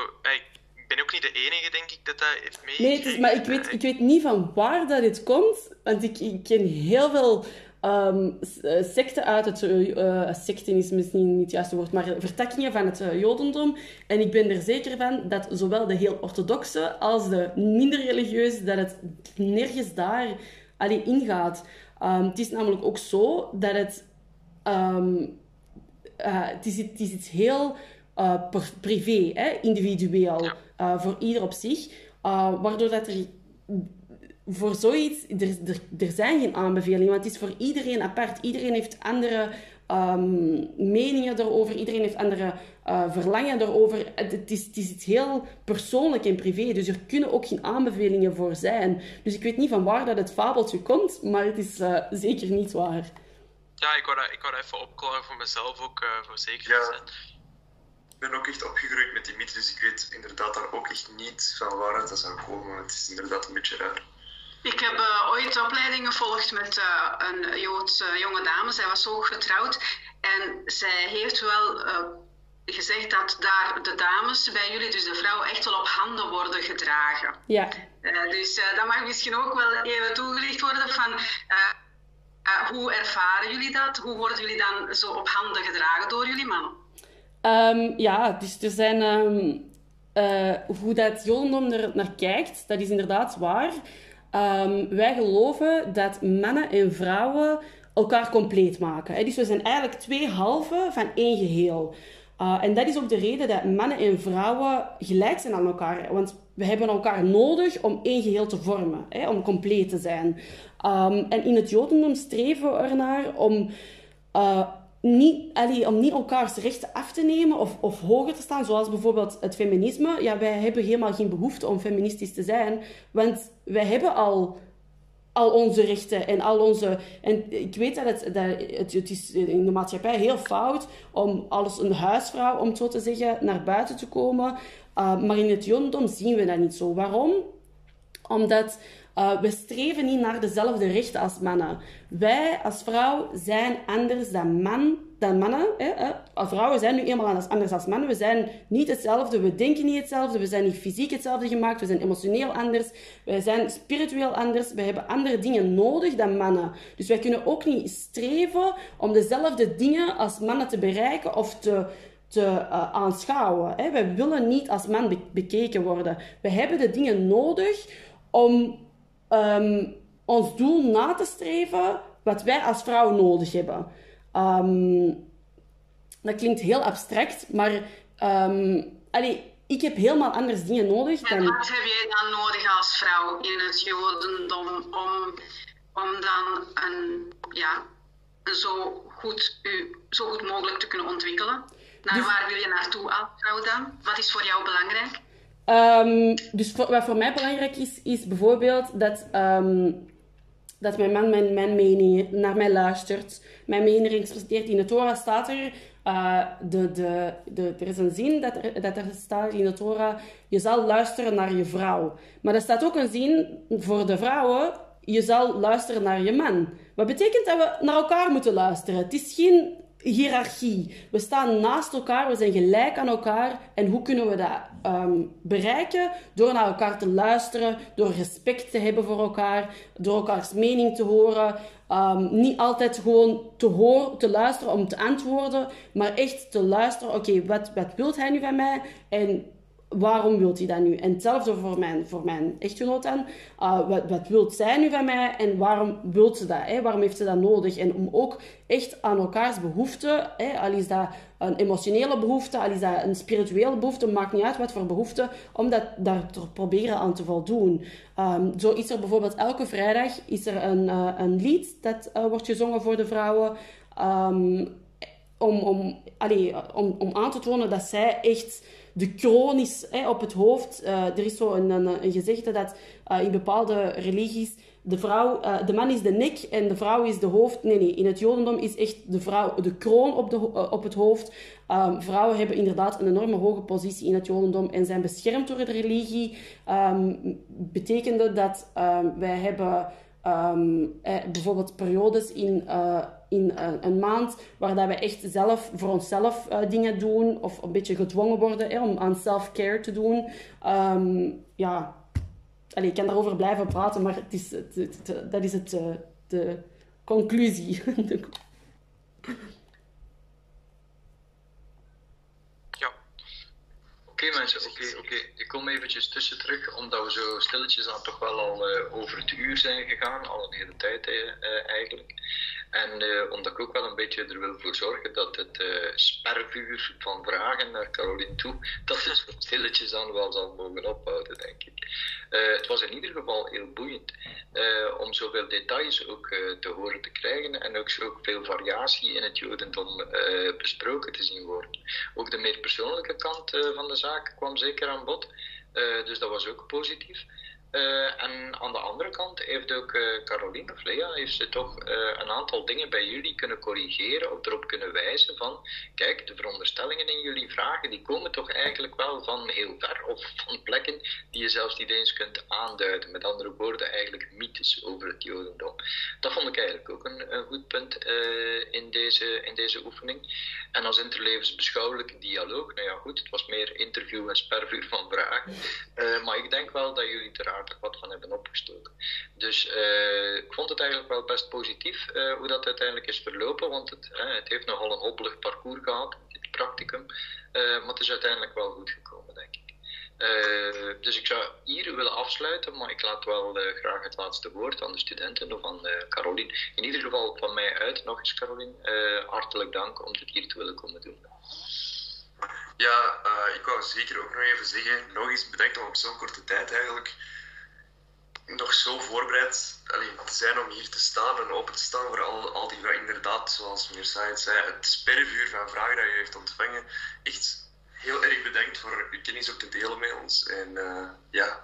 Ik ben ook niet de enige, denk ik, dat dat heeft meegekregen. Nee, maar ik weet, ik weet niet van waar dat dit komt. Want ik, ik ken heel veel um, secten uit het... Uh, secten is misschien niet het juiste woord, maar vertakkingen van het jodendom. En ik ben er zeker van dat zowel de heel orthodoxe als de minder religieuze, dat het nergens daar alleen ingaat. Um, het is namelijk ook zo dat het... Um, het, is, het is iets heel uh, privé, hè, individueel, uh, voor ieder op zich. Waardoor dat er voor zoiets, er, er, er, zijn geen aanbevelingen, want het is voor iedereen apart. Iedereen heeft andere um, meningen erover, iedereen heeft andere verlangen erover. Het, is, het is iets heel persoonlijk en privé, dus er kunnen ook geen aanbevelingen voor zijn. Dus ik weet niet van waar dat het fabeltje komt, maar het is zeker niet waar. Ja, ik wou dat, ik wou dat even opklaren voor mezelf ook, voor zeker te zijn ben ook echt opgegroeid met die mythe, dus ik weet inderdaad daar ook echt niet van waaruit dat zou komen. Het is inderdaad een beetje raar. Ik heb uh, ooit opleidingen gevolgd met uh, een Joodse jonge dame. Zij was ook getrouwd. En zij heeft wel uh, gezegd dat daar de dames bij jullie, dus de vrouwen, echt wel op handen worden gedragen. Ja. dus dat mag misschien ook wel even toegelicht worden van... hoe ervaren jullie dat? Hoe worden jullie dan zo op handen gedragen door jullie mannen? Um, ja, dus er zijn... Um, uh, hoe dat Jodendom er naar kijkt, dat is inderdaad waar. Um, wij geloven dat mannen en vrouwen elkaar compleet maken. Hè? Dus we zijn eigenlijk twee halven van één geheel. Uh, en dat is ook de reden dat mannen en vrouwen gelijk zijn aan elkaar. Want we hebben elkaar nodig om één geheel te vormen, hè? om compleet te zijn. Um, en in het Jodendom streven we ernaar om uh, niet, om niet elkaars rechten af te nemen of, of hoger te staan, zoals bijvoorbeeld het feminisme. Ja, wij hebben helemaal geen behoefte om feministisch te zijn, want wij hebben al, al onze rechten en al onze... En ik weet dat het, dat het, het is in de maatschappij heel fout om als een huisvrouw, om het zo te zeggen, naar buiten te komen. Uh, maar in het jodendom zien we dat niet zo. Waarom? Omdat uh, we streven niet naar dezelfde rechten als mannen. Wij als vrouw zijn anders dan, man, dan mannen. Hè? Vrouwen zijn nu eenmaal anders als mannen. We zijn niet hetzelfde, we denken niet hetzelfde, we zijn niet fysiek hetzelfde gemaakt, we zijn emotioneel anders, wij zijn spiritueel anders, we hebben andere dingen nodig dan mannen. Dus wij kunnen ook niet streven om dezelfde dingen als mannen te bereiken of te te uh, aanschouwen. Hè. Wij willen niet als man bekeken worden. We hebben de dingen nodig om um, ons doel na te streven wat wij als vrouw nodig hebben. Um, dat klinkt heel abstract, maar um, allee, ik heb helemaal anders dingen nodig. Dan... En wat heb jij dan nodig als vrouw in het jodendom om, om dan een, ja, zo, goed, u, zo goed mogelijk te kunnen ontwikkelen? Naar dus... waar wil je naartoe als vrouw dan? Wat is voor jou belangrijk? Um, dus wat voor mij belangrijk is, is bijvoorbeeld dat, um, dat mijn man mijn, mijn mening naar mij luistert. Mijn mening respecteert. In de Torah staat er, uh, de, de, de, er is een zin dat er, dat er staat in de Torah, je zal luisteren naar je vrouw. Maar er staat ook een zin voor de vrouwen, je zal luisteren naar je man. Wat betekent dat we naar elkaar moeten luisteren? Het is geen hiërarchie. We staan naast elkaar, we zijn gelijk aan elkaar. En hoe kunnen we dat ehm, bereiken? Door naar elkaar te luisteren, door respect te hebben voor elkaar, door elkaars mening te horen. Ehm, niet altijd gewoon te, horen, te luisteren om te antwoorden, maar echt te luisteren. Oké, wat, wat wilt hij nu van mij? En waarom wilt hij dat nu? En hetzelfde voor mijn, voor mijn echtgenoot dan. Uh, wat, wat wilt zij nu van mij en waarom wilt ze dat? Hè? Waarom heeft ze dat nodig? En om ook echt aan elkaars behoeften, hè? al is dat een emotionele behoefte, al is dat een spirituele behoefte, maakt niet uit wat voor behoefte, om dat, daar te proberen aan te voldoen. Um, zo is er bijvoorbeeld elke vrijdag is er een, uh, een lied dat uh, wordt gezongen voor de vrouwen. Um, om, om, allee, om, om aan te tonen dat zij echt de kroon is hè, op het hoofd. Uh, er is zo een, een, gezegde dat uh, in bepaalde religies de, vrouw, uh, de man is de nek en de vrouw is de hoofd. Nee, nee, in het jodendom is echt de vrouw de kroon op, de, op het hoofd. Um, vrouwen hebben inderdaad een enorme hoge positie in het jodendom en zijn beschermd door de religie. Um, betekende dat um, wij hebben eh, bijvoorbeeld periodes in, in uh, een maand waar dat we echt zelf voor onszelf uh, dingen doen of een beetje gedwongen worden eh, om aan self-care te doen. Um, ja, ik kan daarover blijven praten, maar het is, het, het, dat is het, de conclusie. Oké okay, mensen, oké, oké. Ik kom eventjes tussen terug, omdat we zo stilletjes aan toch wel al over het uur zijn gegaan, al een hele tijd eigenlijk. En uh, omdat ik ook wel een beetje er wil voor zorgen dat het uh, spervuur van vragen naar Caroline toe, dat het stilletjes aan wel zal mogen ophouden, denk ik. Uh, het was in ieder geval heel boeiend om zoveel details ook te horen te krijgen en ook zo veel variatie in het Jodendom besproken te zien worden. Ook de meer persoonlijke kant van de zaak kwam zeker aan bod, dus dat was ook positief. Uh, en aan de andere kant heeft ook uh, Caroline of Lea heeft ze toch uh, een aantal dingen bij jullie kunnen corrigeren of erop kunnen wijzen van kijk, de veronderstellingen in jullie vragen die komen toch eigenlijk wel van heel ver of van plekken die je zelfs niet eens kunt aanduiden. Met andere woorden, eigenlijk mythes over het Jodendom. Dat vond ik eigenlijk ook een, goed punt in, deze, in deze oefening. En als interlevensbeschouwelijke dialoog, nou ja goed, het was meer interview en spervuur van vragen. maar ik denk wel dat jullie ter wat van hebben opgestoken. Dus uh, ik vond het eigenlijk wel best positief uh, hoe dat uiteindelijk is verlopen, want het, uh, het heeft nogal een hobbelig parcours gehad, dit practicum, maar het is uiteindelijk wel goed gekomen, denk ik. dus ik zou hier willen afsluiten, maar ik laat wel graag het laatste woord aan de studenten of aan Caroline. In ieder geval van mij uit, nog eens Caroline, hartelijk dank om dit hier te willen komen doen. Ja, uh, ik wou zeker ook nog even zeggen, nog eens bedankt om op zo'n korte tijd eigenlijk nog zo voorbereid allee, zijn om hier te staan en open te staan voor al, al die. Inderdaad, zoals meneer Said zei, het spervuur van vragen dat u heeft ontvangen. Echt heel erg bedankt voor uw kennis ook te delen met ons. En uh, ja,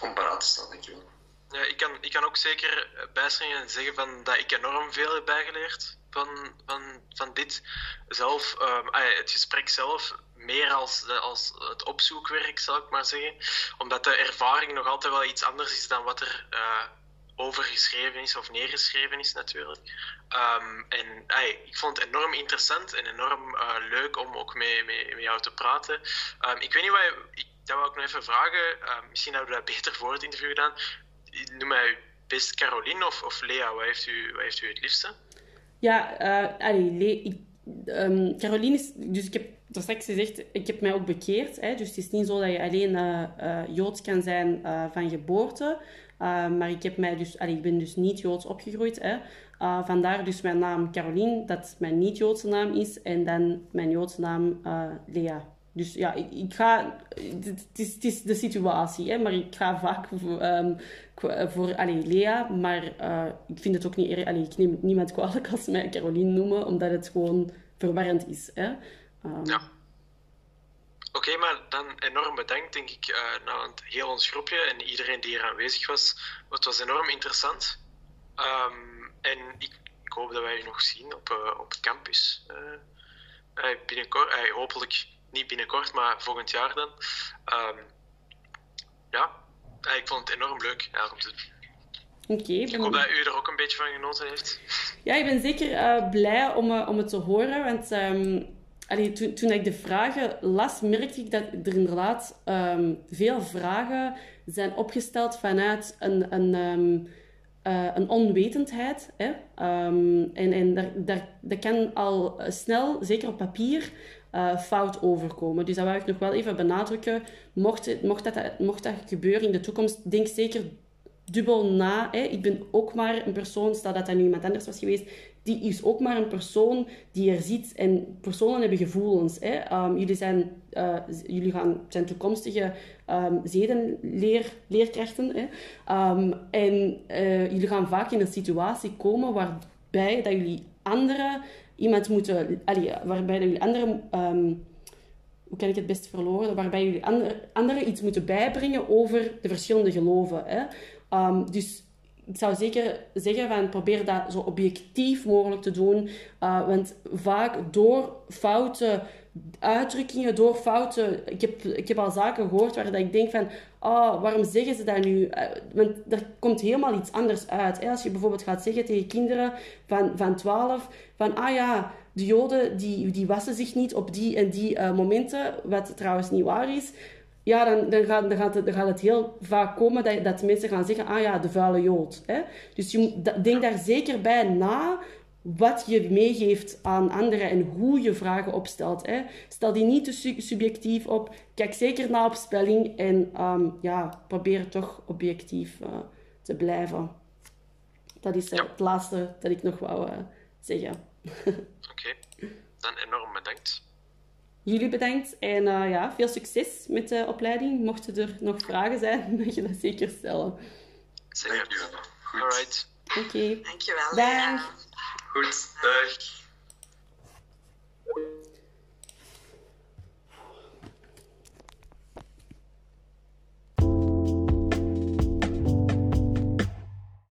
om paraat te staan, dankjewel. Ja, ik, kan, ik kan ook zeker bijspringen en zeggen van, dat ik enorm veel heb bijgeleerd van, van, van dit. Zelf, um, het gesprek zelf meer als, als het opzoekwerk, zal ik maar zeggen. Omdat de ervaring nog altijd wel iets anders is dan wat er uh, over geschreven is of neergeschreven is, natuurlijk. Um, en ay, ik vond het enorm interessant en enorm uh, leuk om ook mee, met jou te praten. Um, ik weet niet wat je, dat wil ik nog even vragen. Uh, misschien hebben we dat beter voor het interview gedaan. Noem mij best Caroline of, of Lea. Wat heeft, u, wat heeft u het liefste? Ja, uh, allee, Caroline is... Dus ik heb ik heb mij ook bekeerd. Hè, dus het is niet zo dat je alleen uh, uh, Joods kan zijn uh, van geboorte. maar ik, heb mij dus, ik ben dus niet Joods opgegroeid. Hè. vandaar dus mijn naam Caroline, dat mijn niet-Joodse naam is. En dan mijn Joodse naam Lea. Dus ja, ik, ik ga... Het is, de situatie, hè, maar ik ga vaak voor, um, voor Lea. Maar ik vind het ook niet. Allee, ik neem niemand kwalijk als ze mij Caroline noemen, omdat het gewoon verwarrend is. Hè. Um, ja. Oké, okay, maar dan enorm bedankt, denk ik, uh, naar heel ons groepje en iedereen die hier aanwezig was. Het was enorm interessant. Um, en ik, ik, hoop dat wij u nog zien op, uh, op campus. Uh, binnenkort, hopelijk niet binnenkort, maar volgend jaar dan. Um, ja, ik vond het enorm leuk om te doen. Oké. Ik hoop dat u er ook een beetje van genoten heeft. Ja, ik ben zeker blij om, om het te horen. Want um, toen, toen ik de vragen las, merkte ik dat er inderdaad um, veel vragen zijn opgesteld vanuit een, een, um, uh, een onwetendheid. Hè? en en daar, daar, dat kan al snel, zeker op papier, uh, fout overkomen. Dus dat wil ik nog wel even benadrukken. Mocht, mocht, dat, mocht dat gebeuren in de toekomst, denk zeker dubbel na. Hè. Ik ben ook maar een persoon, stel dat dat nu iemand anders was geweest, die is ook maar een persoon die er zit. En personen hebben gevoelens. Hè. Um, jullie, zijn, uh, jullie gaan, zijn toekomstige um, zedenleerkrachten. Hè. Um, en uh, jullie gaan vaak in een situatie komen waarbij dat jullie anderen iemand moeten... Allee, waarbij jullie anderen... Hoe kan ik het best verloren? Waarbij jullie anderen andere iets moeten bijbrengen over de verschillende geloven. Hè? Um, dus ik zou zeker zeggen van probeer dat zo objectief mogelijk te doen. Uh, want vaak door foute uitdrukkingen, door foute... Ik heb, ik heb al zaken gehoord waar dat ik denk van... Oh, waarom zeggen ze dat nu? Uh, want er komt helemaal iets anders uit. Hè? Als je bijvoorbeeld gaat zeggen tegen kinderen van, van 12... Van, ah ja, de joden die, die wassen zich niet op die en die uh, momenten. Wat trouwens niet waar is ja, dan, dan, gaat, dan, gaat het, dan gaat het heel vaak komen dat, dat mensen gaan zeggen, ah ja, de vuile jood. Hè? Dus je denk daar zeker bij na wat je meegeeft aan anderen en hoe je vragen opstelt. Hè? Stel die niet te subjectief op. Kijk zeker naar op spelling en um, ja, probeer toch objectief uh, te blijven. Dat is ja. het laatste dat ik nog wou uh, zeggen. Oké, dan enorm bedankt. Jullie bedankt en uh, ja, veel succes met de opleiding. Mochten er nog vragen zijn, mag je dat zeker stellen. Zeker. Alright. Oké. Okay. Dankjewel. Dag. Goed, dag.